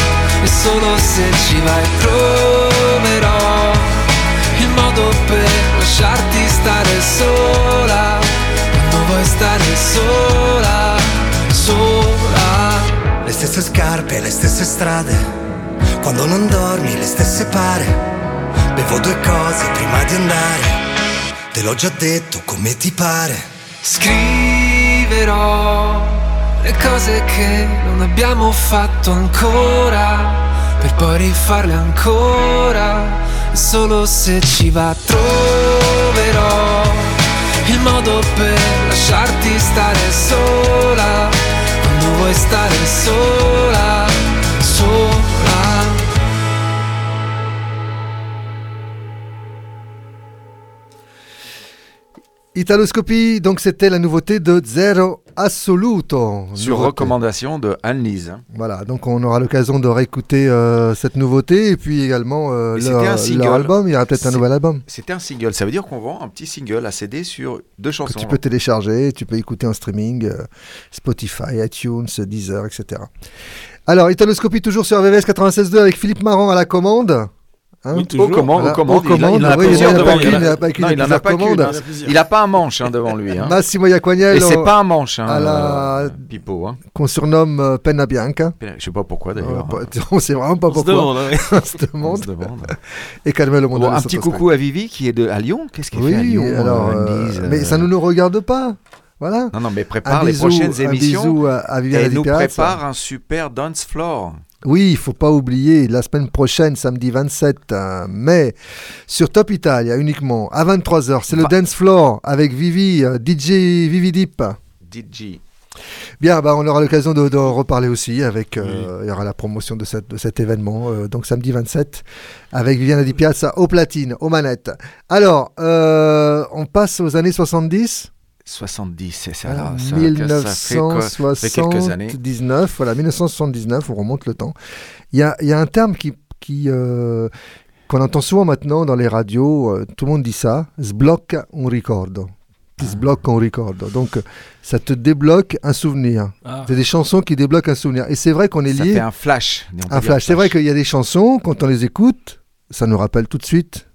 e solo se ci vai proverò il modo per lasciarti stare sola quando vuoi stare sola, sola. Le stesse scarpe, le stesse strade, quando non dormi, le stesse pare. Bevo due cose prima di andare, te l'ho già detto come ti pare. Scriverò le cose che non abbiamo fatto ancora per poi rifarle ancora solo se ci va troverò il modo per lasciarti stare sola quando vuoi stare sola, sola. Italoscopie, donc c'était la nouveauté de Zero Assoluto. Sur Nouveauté. recommandation de Anne-Lise. Voilà, donc on aura l'occasion de réécouter euh, cette nouveauté et puis également euh, leur, un single. leur album. Il y aura peut-être un nouvel album. C'était un single. Ça veut dire qu'on vend un petit single à CD sur deux que chansons. tu peux télécharger, tu peux écouter en streaming, euh, Spotify, iTunes, Deezer, etc. Alors, Italoscopie toujours sur VVS 96.2 avec Philippe Marant à la commande. Hein Oui, toujours. Aux commandes, Voilà, aux commandes. aux Il en- il en a il en a pas qu'une, Il en a- il en a pas qu'une, non, il il en a plusieurs pas qu'une. Il a pas un manche hein, devant lui. hein. Massimo Iacognel. Et c'est pas un manche, hein, à la... euh, Pipo. hein. Qu'on surnomme euh, Penna Bianca. Je sais pas pourquoi d'ailleurs. Euh, <laughs> on sait vraiment pas On se pourquoi. demande, ouais. <laughs> on se demande. On se demande. Et Carmelo Bon, Mondale un petit coucou à Vivi qui est de, à Lyon. Qu'est-ce qu'elle Oui, fait à Lyon alors, Anne-Lise, mais ça ne nous regarde pas. Voilà. Non, non, mais prépare Un les bisou- prochaines un émissions. bisou à- à Elle nous prépare un super dance floor. Oui, il faut pas oublier, la semaine prochaine, samedi 27 euh, mai, sur Top Italia uniquement, à 23h, c'est le Dance Floor avec Vivi, euh, DJ Vivi Deep. DJ. Bien, bah, on aura l'occasion de, de reparler aussi avec, euh, il y aura la promotion de, cette- de cet événement, euh, donc samedi 27, avec Viviana Di Piazza aux platines, aux manettes. Alors, euh, on passe aux années 70 70, c'est ça. Alors, ça, ça fait quoi- ça fait quelques années. 1979, voilà, 1979, on remonte le temps. Il y a, il y a un terme qui, qui, euh, qu'on entend souvent maintenant dans les radios, euh, tout le monde dit ça, sblocca un ricordo. Ti sblocca un ricordo. Donc, ça te débloque un souvenir. Ah. C'est des chansons qui débloquent un souvenir. Et c'est vrai qu'on est Ça lié. fait un flash. Un flash. C'est vrai qu'il y a des chansons, quand on les écoute, ça nous rappelle tout de suite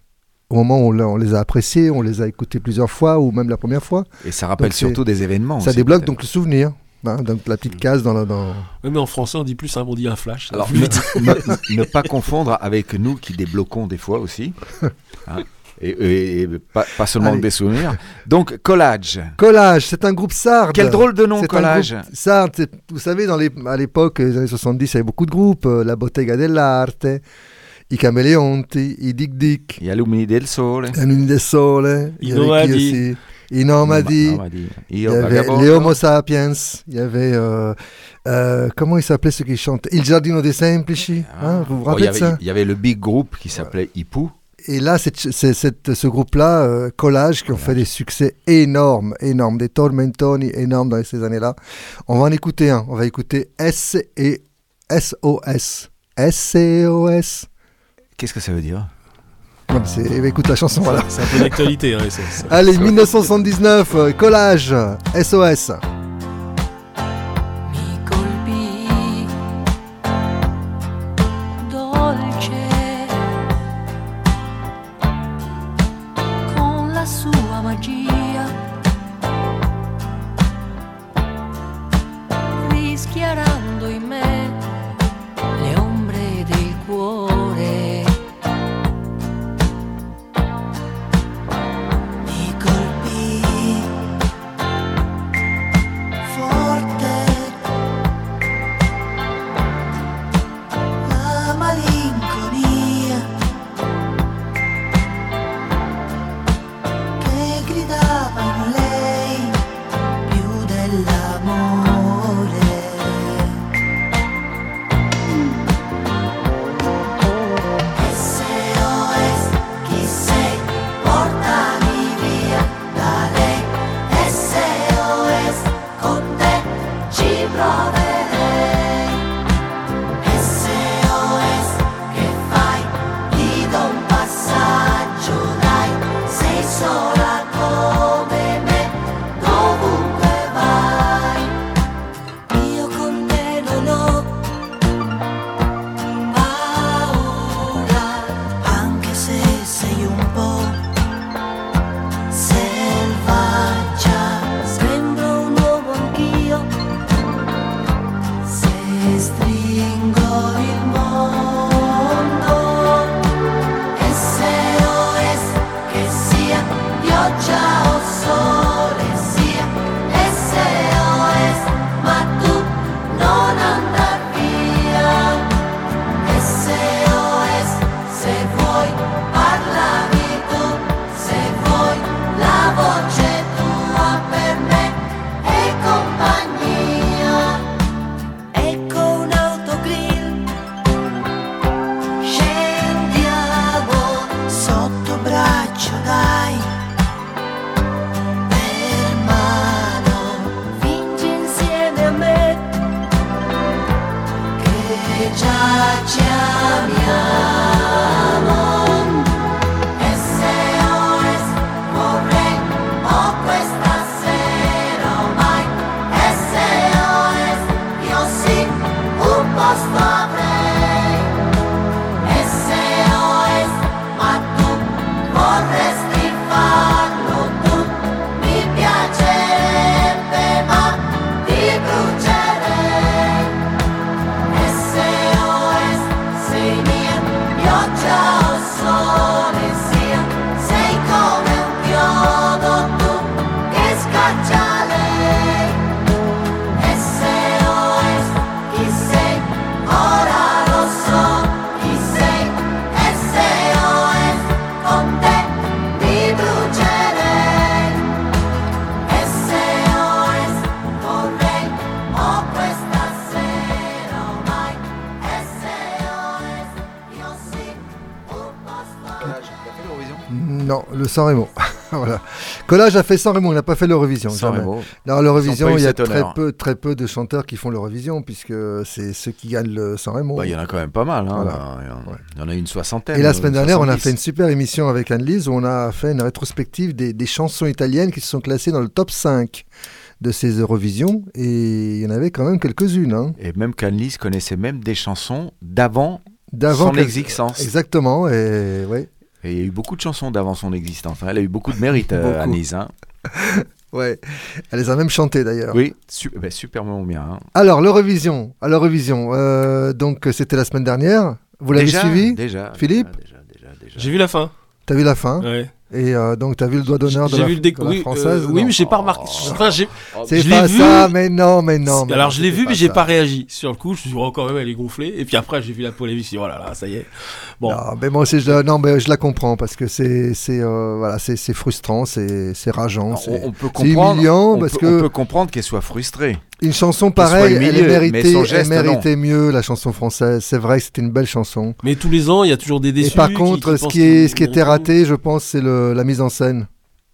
au moment où on, les a appréciées, on les a écoutées plusieurs fois ou même la première fois. Et ça rappelle Donc, surtout des événements Ça aussi, débloque donc le souvenir. hein, donc la petite case dans la. Dans... Oui, mais en français, on dit plus simple, on dit un flash. Alors, ne, vite. ne- ne pas confondre avec nous qui débloquons des fois aussi. <laughs> Hein. et, et- et pas, pas seulement Allez. des souvenirs. Donc, Collage. Collage, c'est un groupe sarde. Quel drôle de nom, Collage. Sarde, c'est- vous savez, dans les, à l'époque, les années 70, il y avait beaucoup de groupes. euh, la Bottega dell'Arte, i Cameleonti, i Dick Dick, Gli Alumni del Sole. la Lune del Sole, il y I Nomadi. I Nomadi, Nomadi. il y Io avait les Homo Sapiens, il y avait, euh, euh, comment il s'appelait ceux qui chantent Il Giardino dei Semplici, hein, vous vous rappelez il y de avait- ça Il y avait le big group qui s'appelait Ipu. et là, c'est c'est- c'est- ce groupe-là, euh, Collage, qui ont fait des succès énormes, énormes, des tormentoni énormes dans ces années-là. On va en écouter un. On va écouter S et SOS. SOS. Qu'est-ce que ça veut dire eh ben, écoute la chanson, voilà. C'est un peu d'actualité, hein, SOS. Allez, 1979, euh, Collage, SOS. Le San Remo. <laughs> voilà. Collage a fait San Remo, il n'a pas fait l'Eurovision. Dans l'Eurovision, il y a très honneur. peu, très peu de chanteurs qui font l'Eurovision, puisque c'est ceux qui gagnent le San Remo. Bah, Il y en a quand même pas mal. hein. Voilà. Il y en- a une soixantaine. Et la semaine dernière, on a 70. fait une super émission avec Anne-Lise où on a fait une rétrospective des, des chansons italiennes qui se sont classées dans le top 5 de ces Eurovisions. Et il y en avait quand même quelques-unes. hein. Et même qu'Annelise connaissait même des chansons d'avant son existence. Exactement. Et, ouais. Et il y a eu beaucoup de chansons d'avant son existence. hein. Elle a eu beaucoup de mérite, euh, Beaucoup. Annelise. hein. <laughs> ouais. Elle les a même chantées d'ailleurs. Oui, su- bah, superment bien. hein. Alors, l'Eurovision. À l'Eurovision. euh, donc, c'était la semaine dernière. Vous l'avez Déjà, suivi déjà, Philippe? J'ai vu la fin. T'as vu la fin? Ouais. Et euh, donc, t'as vu le doigt d'honneur de J'ai la, vu le déc- de la oui, euh, française oui, Non. mais j'ai pas remarqué. Enfin, j'ai. C'est pas vu. ça, mais non, mais non. mais Alors je l'ai vu, mais j'ai pas réagi. Sur le coup, je me suis dit, oh, quand même, elle est gonflée. Et puis après, j'ai vu la polémique. Je me suis dit, oh là là, ça y est. Bon. Non, mais moi aussi, je, la- non, mais je la comprends parce que c'est, c'est, euh, voilà, c'est, frustrant, c'est, c'est rageant, c'est, On, on peut c'est comprendre, humiliant on parce peut, que on peut comprendre qu'elle soit frustrée. Une chanson pareille, elle, est méritée, mais son geste, elle méritait mieux la chanson française. C'est vrai que c'était une belle chanson. Mais tous les ans, il y a toujours des Et déçus. par qui- contre, qui ce qui, est, ce qui était raté, je pense, c'est le- la mise en scène.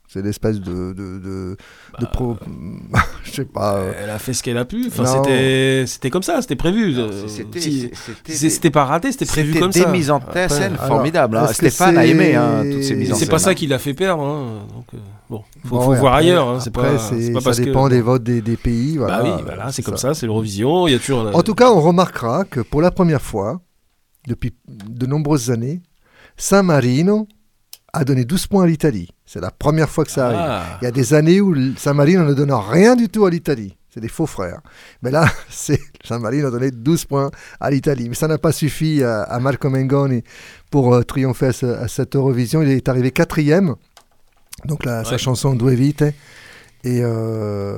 C'est l'espèce de, de, de, de pro... <laughs> je sais pas. euh, Elle a fait ce qu'elle a pu. Enfin, c'était, c'était comme ça, c'était prévu. Euh, c'était- c'était c'est- des- c'était pas raté, c'était prévu c'était comme des ça. mises en Après, scène alors, formidables, hein. est-ce que Stéphane a c'est- aimé, hein, toutes ces mises en C'est scène. pas ça qui l'a fait perdre. hein. Donc, euh, bon, faut, bon, faut ouais, voir après- ailleurs. hein. C'est après, pas, c'est- c'est pas ça dépend que. des votes des, des pays. Voilà, bah oui, voilà, c'est c'est comme ça, c'est l'Eurovision. Il y a toujours. En tout cas, on remarquera que pour la première fois, depuis de nombreuses années, San Marino a donné 12 points à l'Italie. C'est la première fois que ça arrive. Ah. Il y a des années où San Marino ne donne rien du tout à l'Italie. C'est des faux frères. Mais là, <laughs> c'est San Marino a donné 12 points à l'Italie. Mais ça n'a pas suffi à, à Marco Mengoni pour euh, triompher à, ce- à cette Eurovision. Il est arrivé quatrième. Donc la- sa Ouais. chanson Due Vite. Et euh,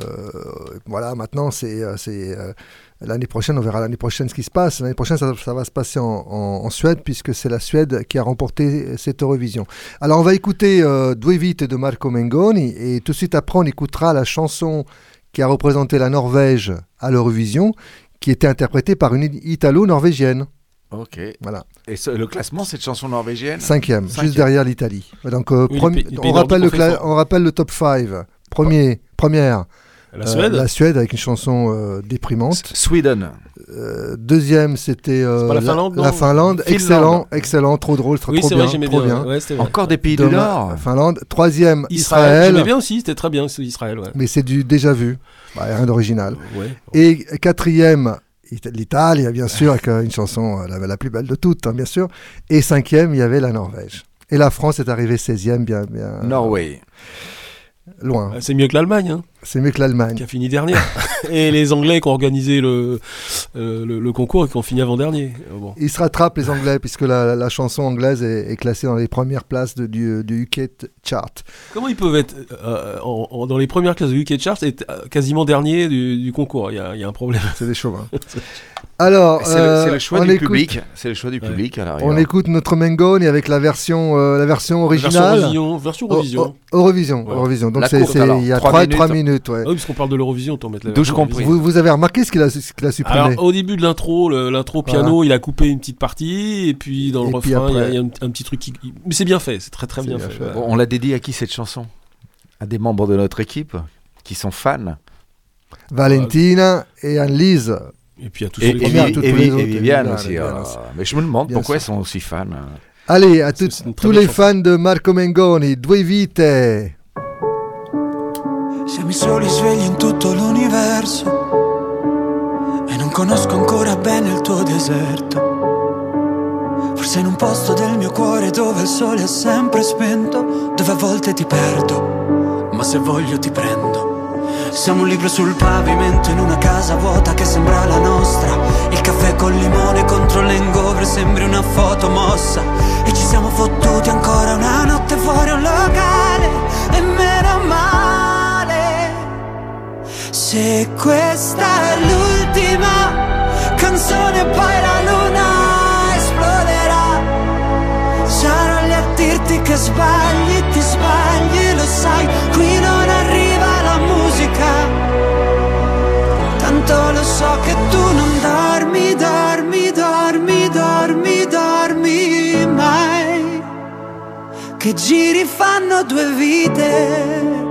voilà, maintenant, c'est c'est, euh, l'année prochaine, on verra l'année prochaine ce qui se passe. L'année prochaine, ça, ça va se passer en, en- en Suède, puisque c'est la Suède qui a remporté cette Eurovision. Alors, on va écouter euh, Due Vite de Marco Mengoni, et tout de suite après, on écoutera la chanson qui a représenté la Norvège à l'Eurovision, qui était interprétée par une Italo-Norvégienne. Ok. Voilà. Et ce- le classement, cette chanson norvégienne? Cinquième, Cinquième. juste derrière l'Italie. Donc, euh, Oui, rappelle le on rappelle le top 5. Premier, première, La euh, Suède la Suède avec une chanson euh, déprimante. Sweden. Euh, deuxième, c'était euh, pas la Finlande, non Finlande. Finlande. Excellent, excellent, trop drôle, trop, Oui, trop c'est bien. vrai, j'aimais trop bien. Encore des pays du Nord. Finlande. Troisième, Israël. Israël. J'aimais bien aussi, c'était très bien, Israël. Ouais. Mais c'est du déjà vu. Bah, rien d'original. Ouais. Et quatrième, It- l'Italie, bien sûr, avec euh, une chanson euh, la, la plus belle de toutes, hein, bien sûr. Et cinquième, il y avait la Norvège. Et la France est arrivée 16e, bien, bien Norway. loin. Ah, C'est mieux que l'Allemagne, hein, C'est mieux que l'Allemagne. qui a fini dernière. <laughs> Et les Anglais qui ont organisé le, euh, le, le concours et qui ont fini avant-dernier. Euh, Bon. Ils se rattrapent, les Anglais, puisque la, la chanson anglaise est, est classée dans les premières places de- du, du UK chart. Comment ils peuvent être euh, en- en- dans les premières classes de UK Charts et être, quasiment dernier du, du concours? Il y, a, il y a un problème. C'est des chauvins. <laughs> Alors, C'est le, euh, choix du écoute- public. C'est le choix du Ouais. public. à la On écoute notre Mengoni avec la version, euh, la version Version originale. Version Oh, Eurovision. oh, Eurovision, Ouais. Eurovision. Donc il y a Trois 3 minutes. trois minutes. Ouais. Ah oui, parce qu'on parle de l'Eurovision, on mettre la D'où je version compris. Eurovision. Vous, vous avez remarqué ce qu'il a, a supprimé Alors, au début de l'intro, l'intro piano, il a coupé une petite partie, et puis dans le Et refrain, il y a- après- il y, a un, un petit truc qui. Mais c'est bien fait, c'est très très bien, bien fait. fait. ouais. Bon, on l'a dédié à qui cette chanson? À des membres de notre équipe qui sont fans. Valentina et Anne-Lise. Et puis à tous Et, ceux et, et les autres, et Viviane aussi. Viviane. Mais je me demande Bien pourquoi ils sont aussi fans. Allez, à tous les fans de Marco Mengoni, Due Vite. Siamo i soli svegli in tutto l'universo e non conosco ancora bene il tuo deserto. Forse in un posto del mio cuore dove il sole è sempre spento, dove a volte ti perdo, ma se voglio ti prendo. Siamo un libro sul pavimento in una casa vuota che sembra la nostra. Il caffè col limone contro l'engovre sembri una foto mossa. E ci siamo fottuti ancora una notte fuori un locale. E meno male. Se questa è l'ultima canzone, poi la luna esploderà. Sarò lì a dirti che sbagli, ti sbagli, lo sai, qui non arriva la musica. Tanto lo so che tu non dormi, dormi, dormi, dormi, dormi mai. Che giri fanno due vite.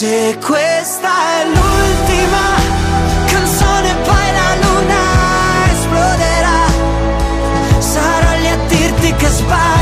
Se questa è l'ultima canzone, poi la luna esploderà. Sarò lì a dirti che sbagli,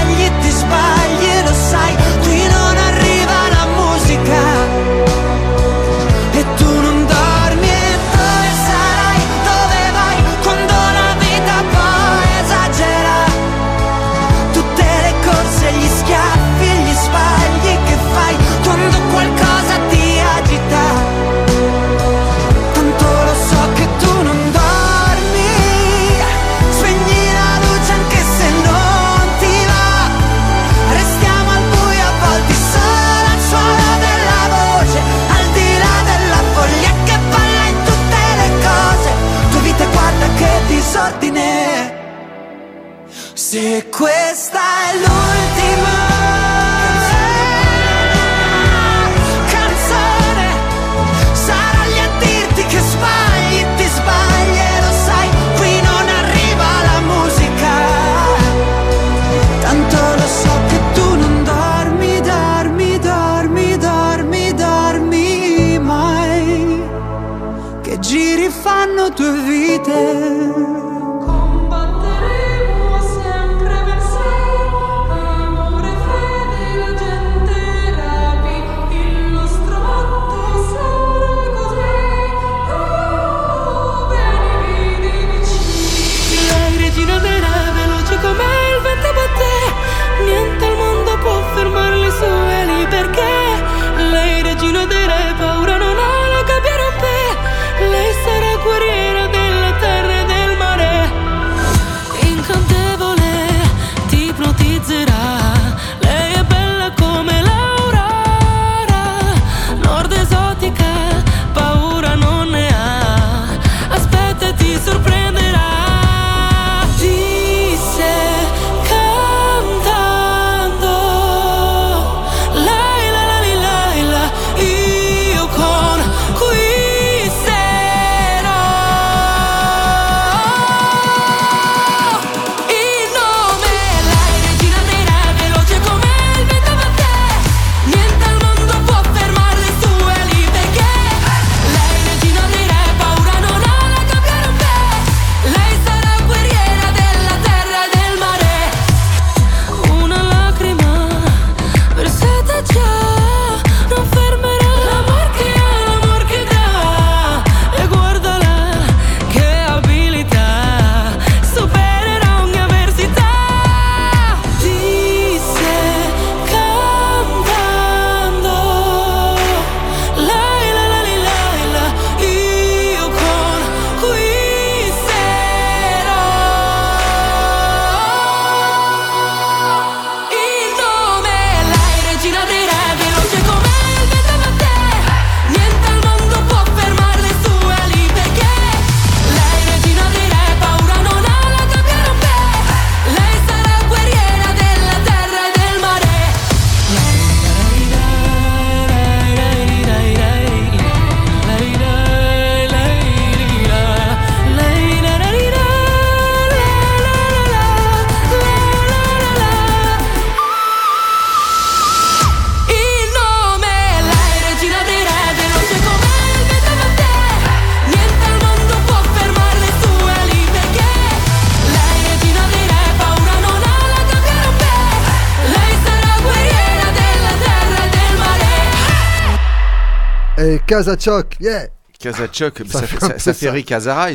Kazachok, yeah Kazachok, Ça ça, fait ça, ça fait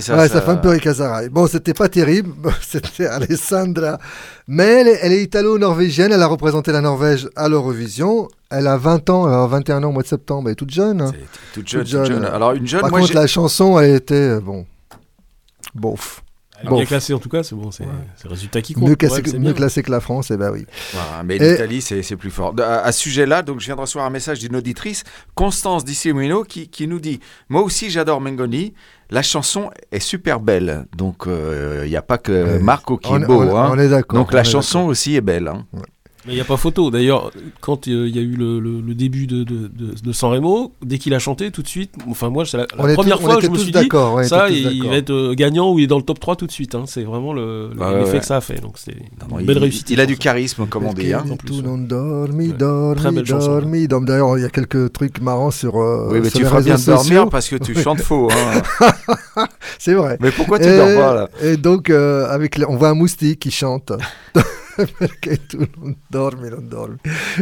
ça. Ouais, ça fait un peu Ricazaraï. Bon, c'était pas terrible, <laughs> c'était Alessandra. Mais elle est, elle est italo-norvégienne, elle a représenté la Norvège à l'Eurovision. Elle a 20 ans, elle a 21 ans au mois de septembre, elle est toute jeune. hein. toute jeune, toute jeune. Alors, une jeune, Par moi, contre, la chanson, elle était, euh, bon, bof. Bof. bien classée en tout cas, c'est bon, c'est c'est le résultat qui compte. Mieux, classé, mieux classé que la France, eh ben oui. Voilà, mais Et- l'Italie, c'est c'est plus fort. À, à ce sujet-là, donc je viens de recevoir un message d'une auditrice, Constance Dissimino, qui, qui nous dit Moi aussi, j'adore Mengoni. La chanson est super belle. Donc, il n'y a pas que Ouais. Marco qui On- est beau. on- hein. on est d'accord, Donc, on la chanson aussi est belle. hein. Mais il n'y a pas photo. D'ailleurs, quand euh, il y a eu le, le- le début de, de, de, de San Remo, dès qu'il a chanté, tout de suite, enfin moi, c'est la, première fois que je me suis dit, ouais, ça, il, va être euh, gagnant ou il est dans le top 3 tout de suite. hein. C'est vraiment le- le- Ouais, ouais, l'effet ouais. que ça a fait. Donc c'est non, une belle il- réussite. il a du charisme, comme on dit, hein. Belle D'ailleurs, il y a quelques trucs marrants sur, euh, Oui, mais sur tu feras bien dormir parce que tu chantes faux. hein. <laughs> C'est vrai. Mais pourquoi tu dors pas, là? Et donc, avec on voit un moustique qui chante. <laughs> <laughs> Perché tu non dormi, non dormi.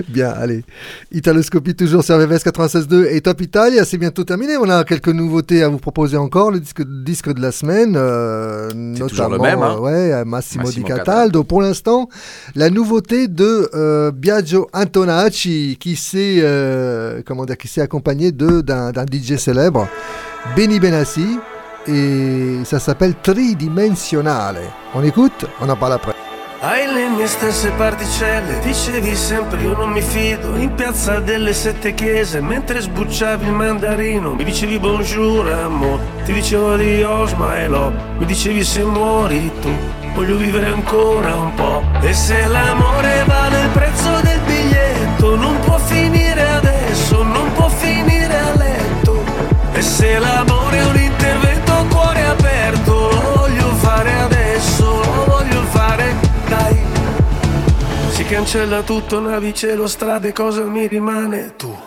Bien, allez. Italoscopie toujours sur VVS 96.2 et Top Italia, c'est bientôt terminé. On a quelques nouveautés à vous proposer encore. Le disque, disque de la semaine, euh, notamment toujours le même, hein euh, ouais, à Massimo, Massimo Di Cataldo. Pour l'instant, la nouveauté de euh, Biagio Antonacci qui s'est euh, comment dire, qui s'est accompagné d'un DJ célèbre, Benny Benassi, et ça s'appelle Tridimensionale. On écoute, on en parle après. Hai le mie stesse particelle, dicevi sempre io non mi fido. In piazza delle sette chiese, mentre sbucciavi il mandarino Mi dicevi bonjour amore, ti dicevo adios my love Mi dicevi se muori tu, voglio vivere ancora un po' E se l'amore vale il prezzo del biglietto Non può finire adesso, non può finire a letto. E se l'amore è un cancella tutto, navi, cielo, strade, cosa mi rimane? Tu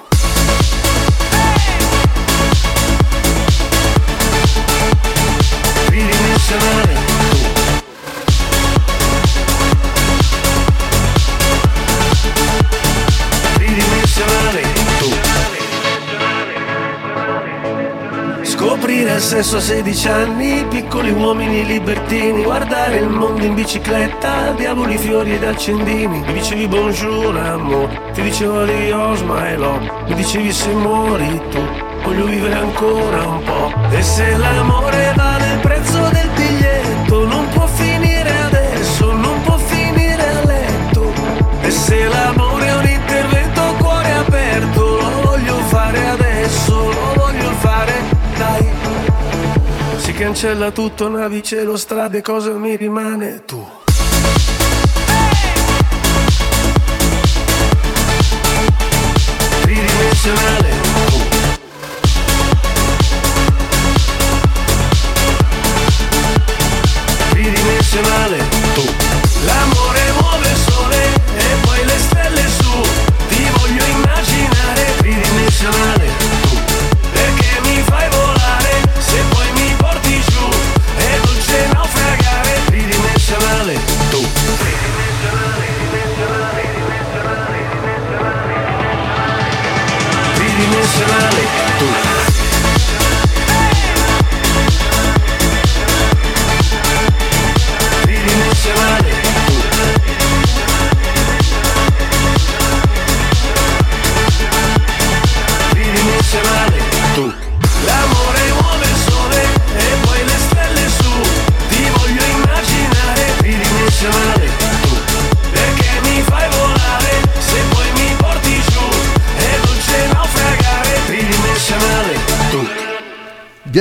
al sesso a 16 anni, piccoli uomini libertini, guardare il mondo in bicicletta, diavoli, fiori ed accendini. Mi dicevi bonjour amore, ti dicevo adios my love, mi dicevi se muori tu, voglio vivere ancora un po'. E se l'amore vale il prezzo del biglietto, non può finire adesso, non può finire a letto. E se l'amore cancella tutto, navi, cielo, strade, cosa mi rimane? Tu. Tridimensionale.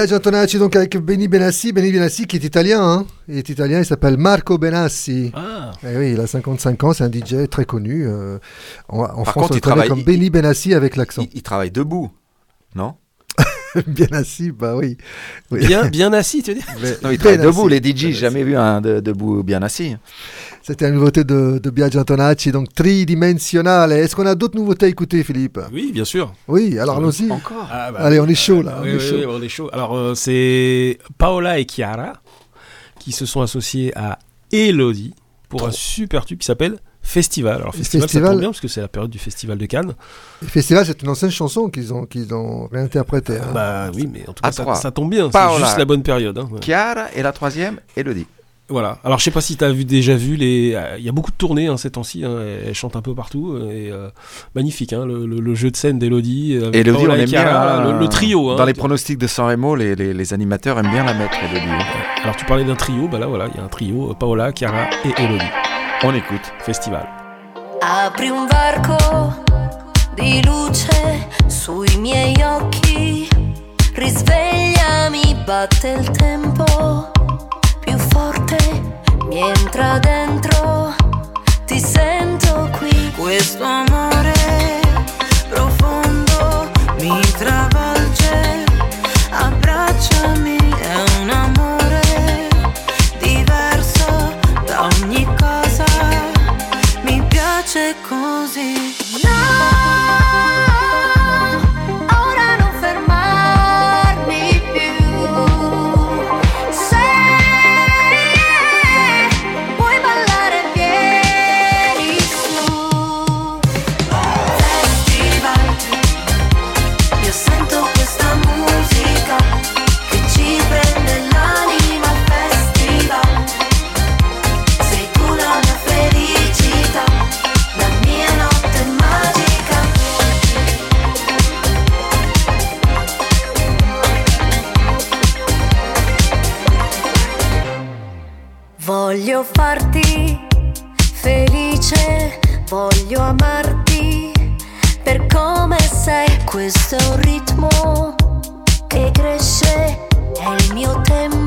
Antonacci donc avec Benny Benassi. Benny Benassi qui est italien. hein. Il est italien, il s'appelle Marco Benassi. Ah. Eh oui, il a 55 ans, c'est un DJ très connu. euh, en, en Par France, contre, on il travaille- comme il- Benny Benassi avec l'accent. Il travaille debout, non? <laughs> Benassi, bah oui. Oui. Bien, bien assis, tu veux dire Non, il travaille Benassi. debout, les DJ, j'ai jamais vu un de- debout bien assis. C'était la nouveauté de, de Biagio Antonacci, donc tridimensionnale. Est-ce qu'on a d'autres nouveautés à écouter, Philippe? Oui, bien sûr. Oui, alors allons-y. Encore? Ah, bah, Allez, on est chaud là. Oui, on est oui, chaud. oui, on est chaud. Alors, euh, c'est Paola et Chiara qui se sont associés à Elodie pour un super tube qui s'appelle Festival. Alors, Festival, Festival. ça tombe bien parce que c'est la période du Festival de Cannes. Festival, c'est une ancienne chanson qu'ils ont, qu'ils ont réinterprétée. hein. Bah oui, mais en tout cas, ça, tombe bien. C'est juste la bonne période. hein. Ouais. Chiara et la troisième, Elodie. Voilà. Alors, je sais pas si tu as vu, déjà vu les. euh, Il y a beaucoup de tournées hein, ces temps-ci. hein, Elle chante un peu partout. Et, euh, magnifique, hein, le, le- le jeu de scène d'Elodie. avec Elodie, Paola on et aime Chiara, bien. le, le trio. hein. Dans les pronostics de San Remo, les, les- les animateurs aiment bien la mettre, Elodie. Alors, tu parlais d'un trio. Bah là, voilà, il y a un trio euh, Paola, Chiara et Elodie. On écoute. Festival. Apri un varco di luce sui miei occhi, risvegliami, batte il tempo più forte, mi entra dentro, ti sento qui. Questo amore profondo mi travolge, Voglio farti felice, voglio amarti per come sei. Questo è un ritmo che cresce, è il mio tempo.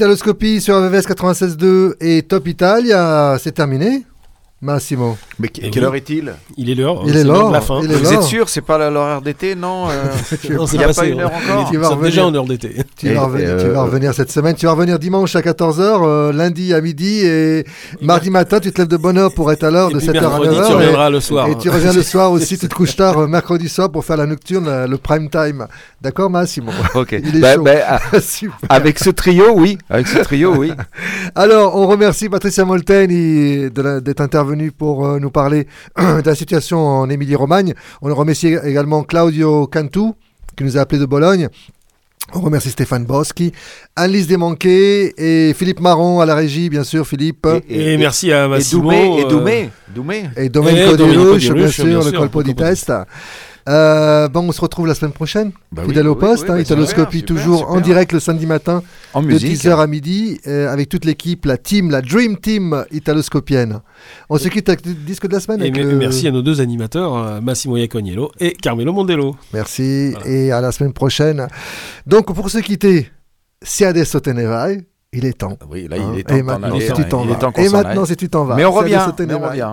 Italoscopie sur RVVS 96.2 et Top Italia, c'est terminé. Massimo. Mais que- quelle heure est-il? Il est l'heure. Il c'est est l'heure l'heure, de la fin. il est Vous l'heure. êtes sûr, c'est pas l'horaire d'été, non euh, <laughs> Non, c'est Il n'y a passé, pas une heure encore Tu vas Nous sommes revenir. déjà en heure d'été. Tu vas, revenir, euh, revenir cette semaine. Tu vas revenir dimanche à 14h, euh, lundi à midi et mardi matin, tu te lèves de bonne heure pour être à l'heure de puis 7h à mercredi, 9h. tu reviendras le soir. Et tu reviens le soir aussi, tu te couches tard euh, mercredi soir pour faire la nocturne, euh, le prime time. D'accord, Massimo Ok. Il est Bah, chaud. bah, ah, <laughs> Super. avec ce trio, oui. Avec ce trio, oui. <laughs> Alors, on remercie Patricia la- d'être intervenue pour euh, nous parler <clears throat> de la situation en Émilie-Romagne. On remercie également Claudio Cantu, qui nous a appelé de Bologne. On remercie Stéphane Boschi, Alice Desmanqués et Philippe Marron à la régie, bien sûr, Philippe. Et, merci à Massimo. Doumé, et euh, Doumé. Doumé. Et Et Rush, Di bien Rush, sûr, bien le colpo di colpo di test. Euh, bon, on se retrouve la semaine prochaine, Bah oui, fidèle au oui, poste, oui, hein, bah, Italoscopie super, toujours super. en direct le samedi matin En de musique. 10h à midi euh, avec toute l'équipe, la team, la Dream Team italoscopienne. On se quitte avec le disque de la semaine. Et avec le- merci à nos deux animateurs, euh, Massimo Iaconiello et Carmelo Mondello. Merci et à la semaine prochaine. Donc pour se quitter, si adesso te ne vai, il est temps. Oui, là, Hein, il est temps et maintenant, aller, si tu t'en vas. Et maintenant, si tu t'en vas. Mais on revient, mais on revient.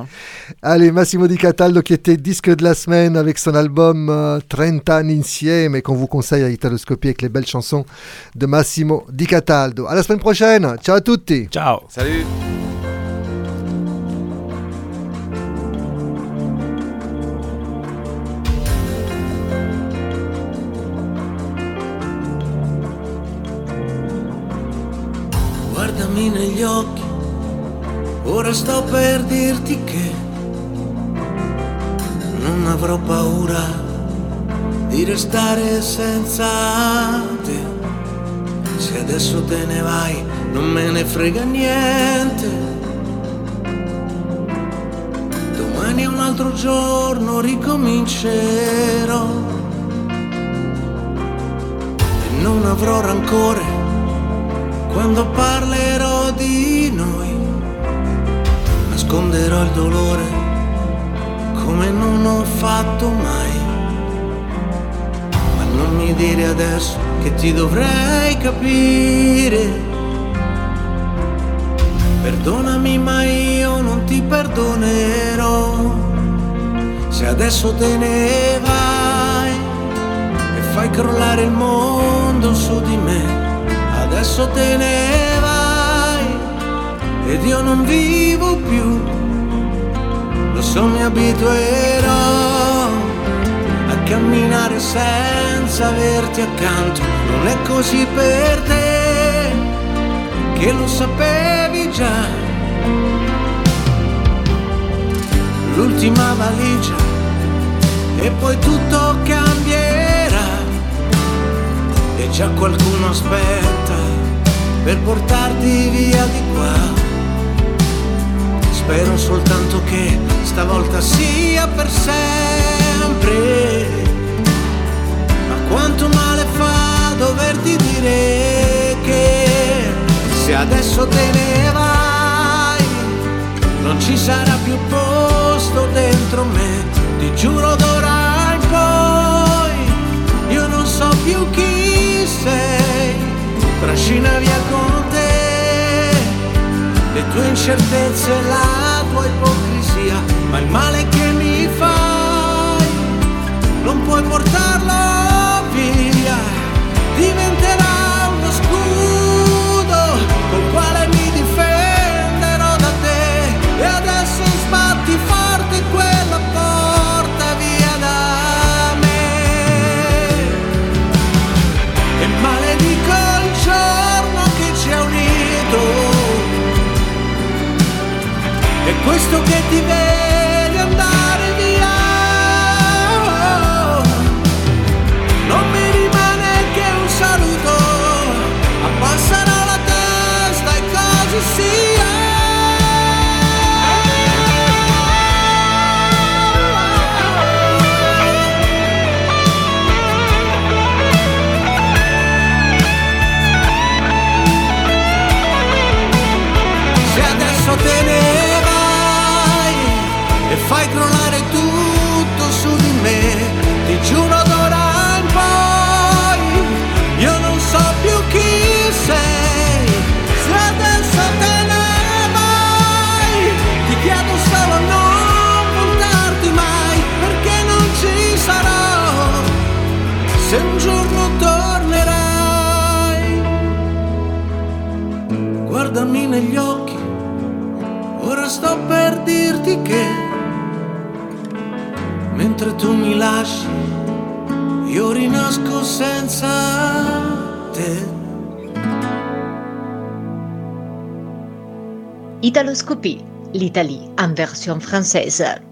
Allez, Massimo Di Cataldo qui était disque de la semaine avec son album euh, 30 anni insieme et qu'on vous conseille à Italoscopie avec les belles chansons de Massimo Di Cataldo. À la semaine prochaine. Ciao à tutti. Ciao. Salut. Restare senza te. Se adesso te ne vai, non me ne frega niente. Domani è un altro giorno, ricomincerò. E non avrò rancore quando parlerò di noi. Nasconderò il dolore come non ho fatto mai. Mi dire adesso che ti dovrei capire. Perdonami ma io non ti perdonerò. Se adesso te ne vai e fai crollare il mondo su di me, adesso te ne vai ed io non vivo più. Lo so mi abituerò camminare senza averti accanto. Non è così per te che lo sapevi già. L'ultima valigia e poi tutto cambierà e già qualcuno aspetta per portarti via di qua. Spero soltanto che stavolta sia per sempre. Ma quanto male fa doverti dire che se adesso te ne vai non ci sarà più posto dentro me. Ti giuro d'ora in poi io non so più chi sei. Trascina via con te le tue incertezze e la tua ipocrisia, ma il male che mi fai non puoi portarlo via, diventerà uno scudo col quale mi difenderò da te. E adesso sbatti forte quella porta via da me. E maledico il giorno che ci ha unito. È questo che ti vede fai crollare tutto su di me, ti giuro guardami negli occhi. Ora sto per dirti che mentre tu mi lasci, io rinasco senza te. Italoscopie, l'Italie en version française.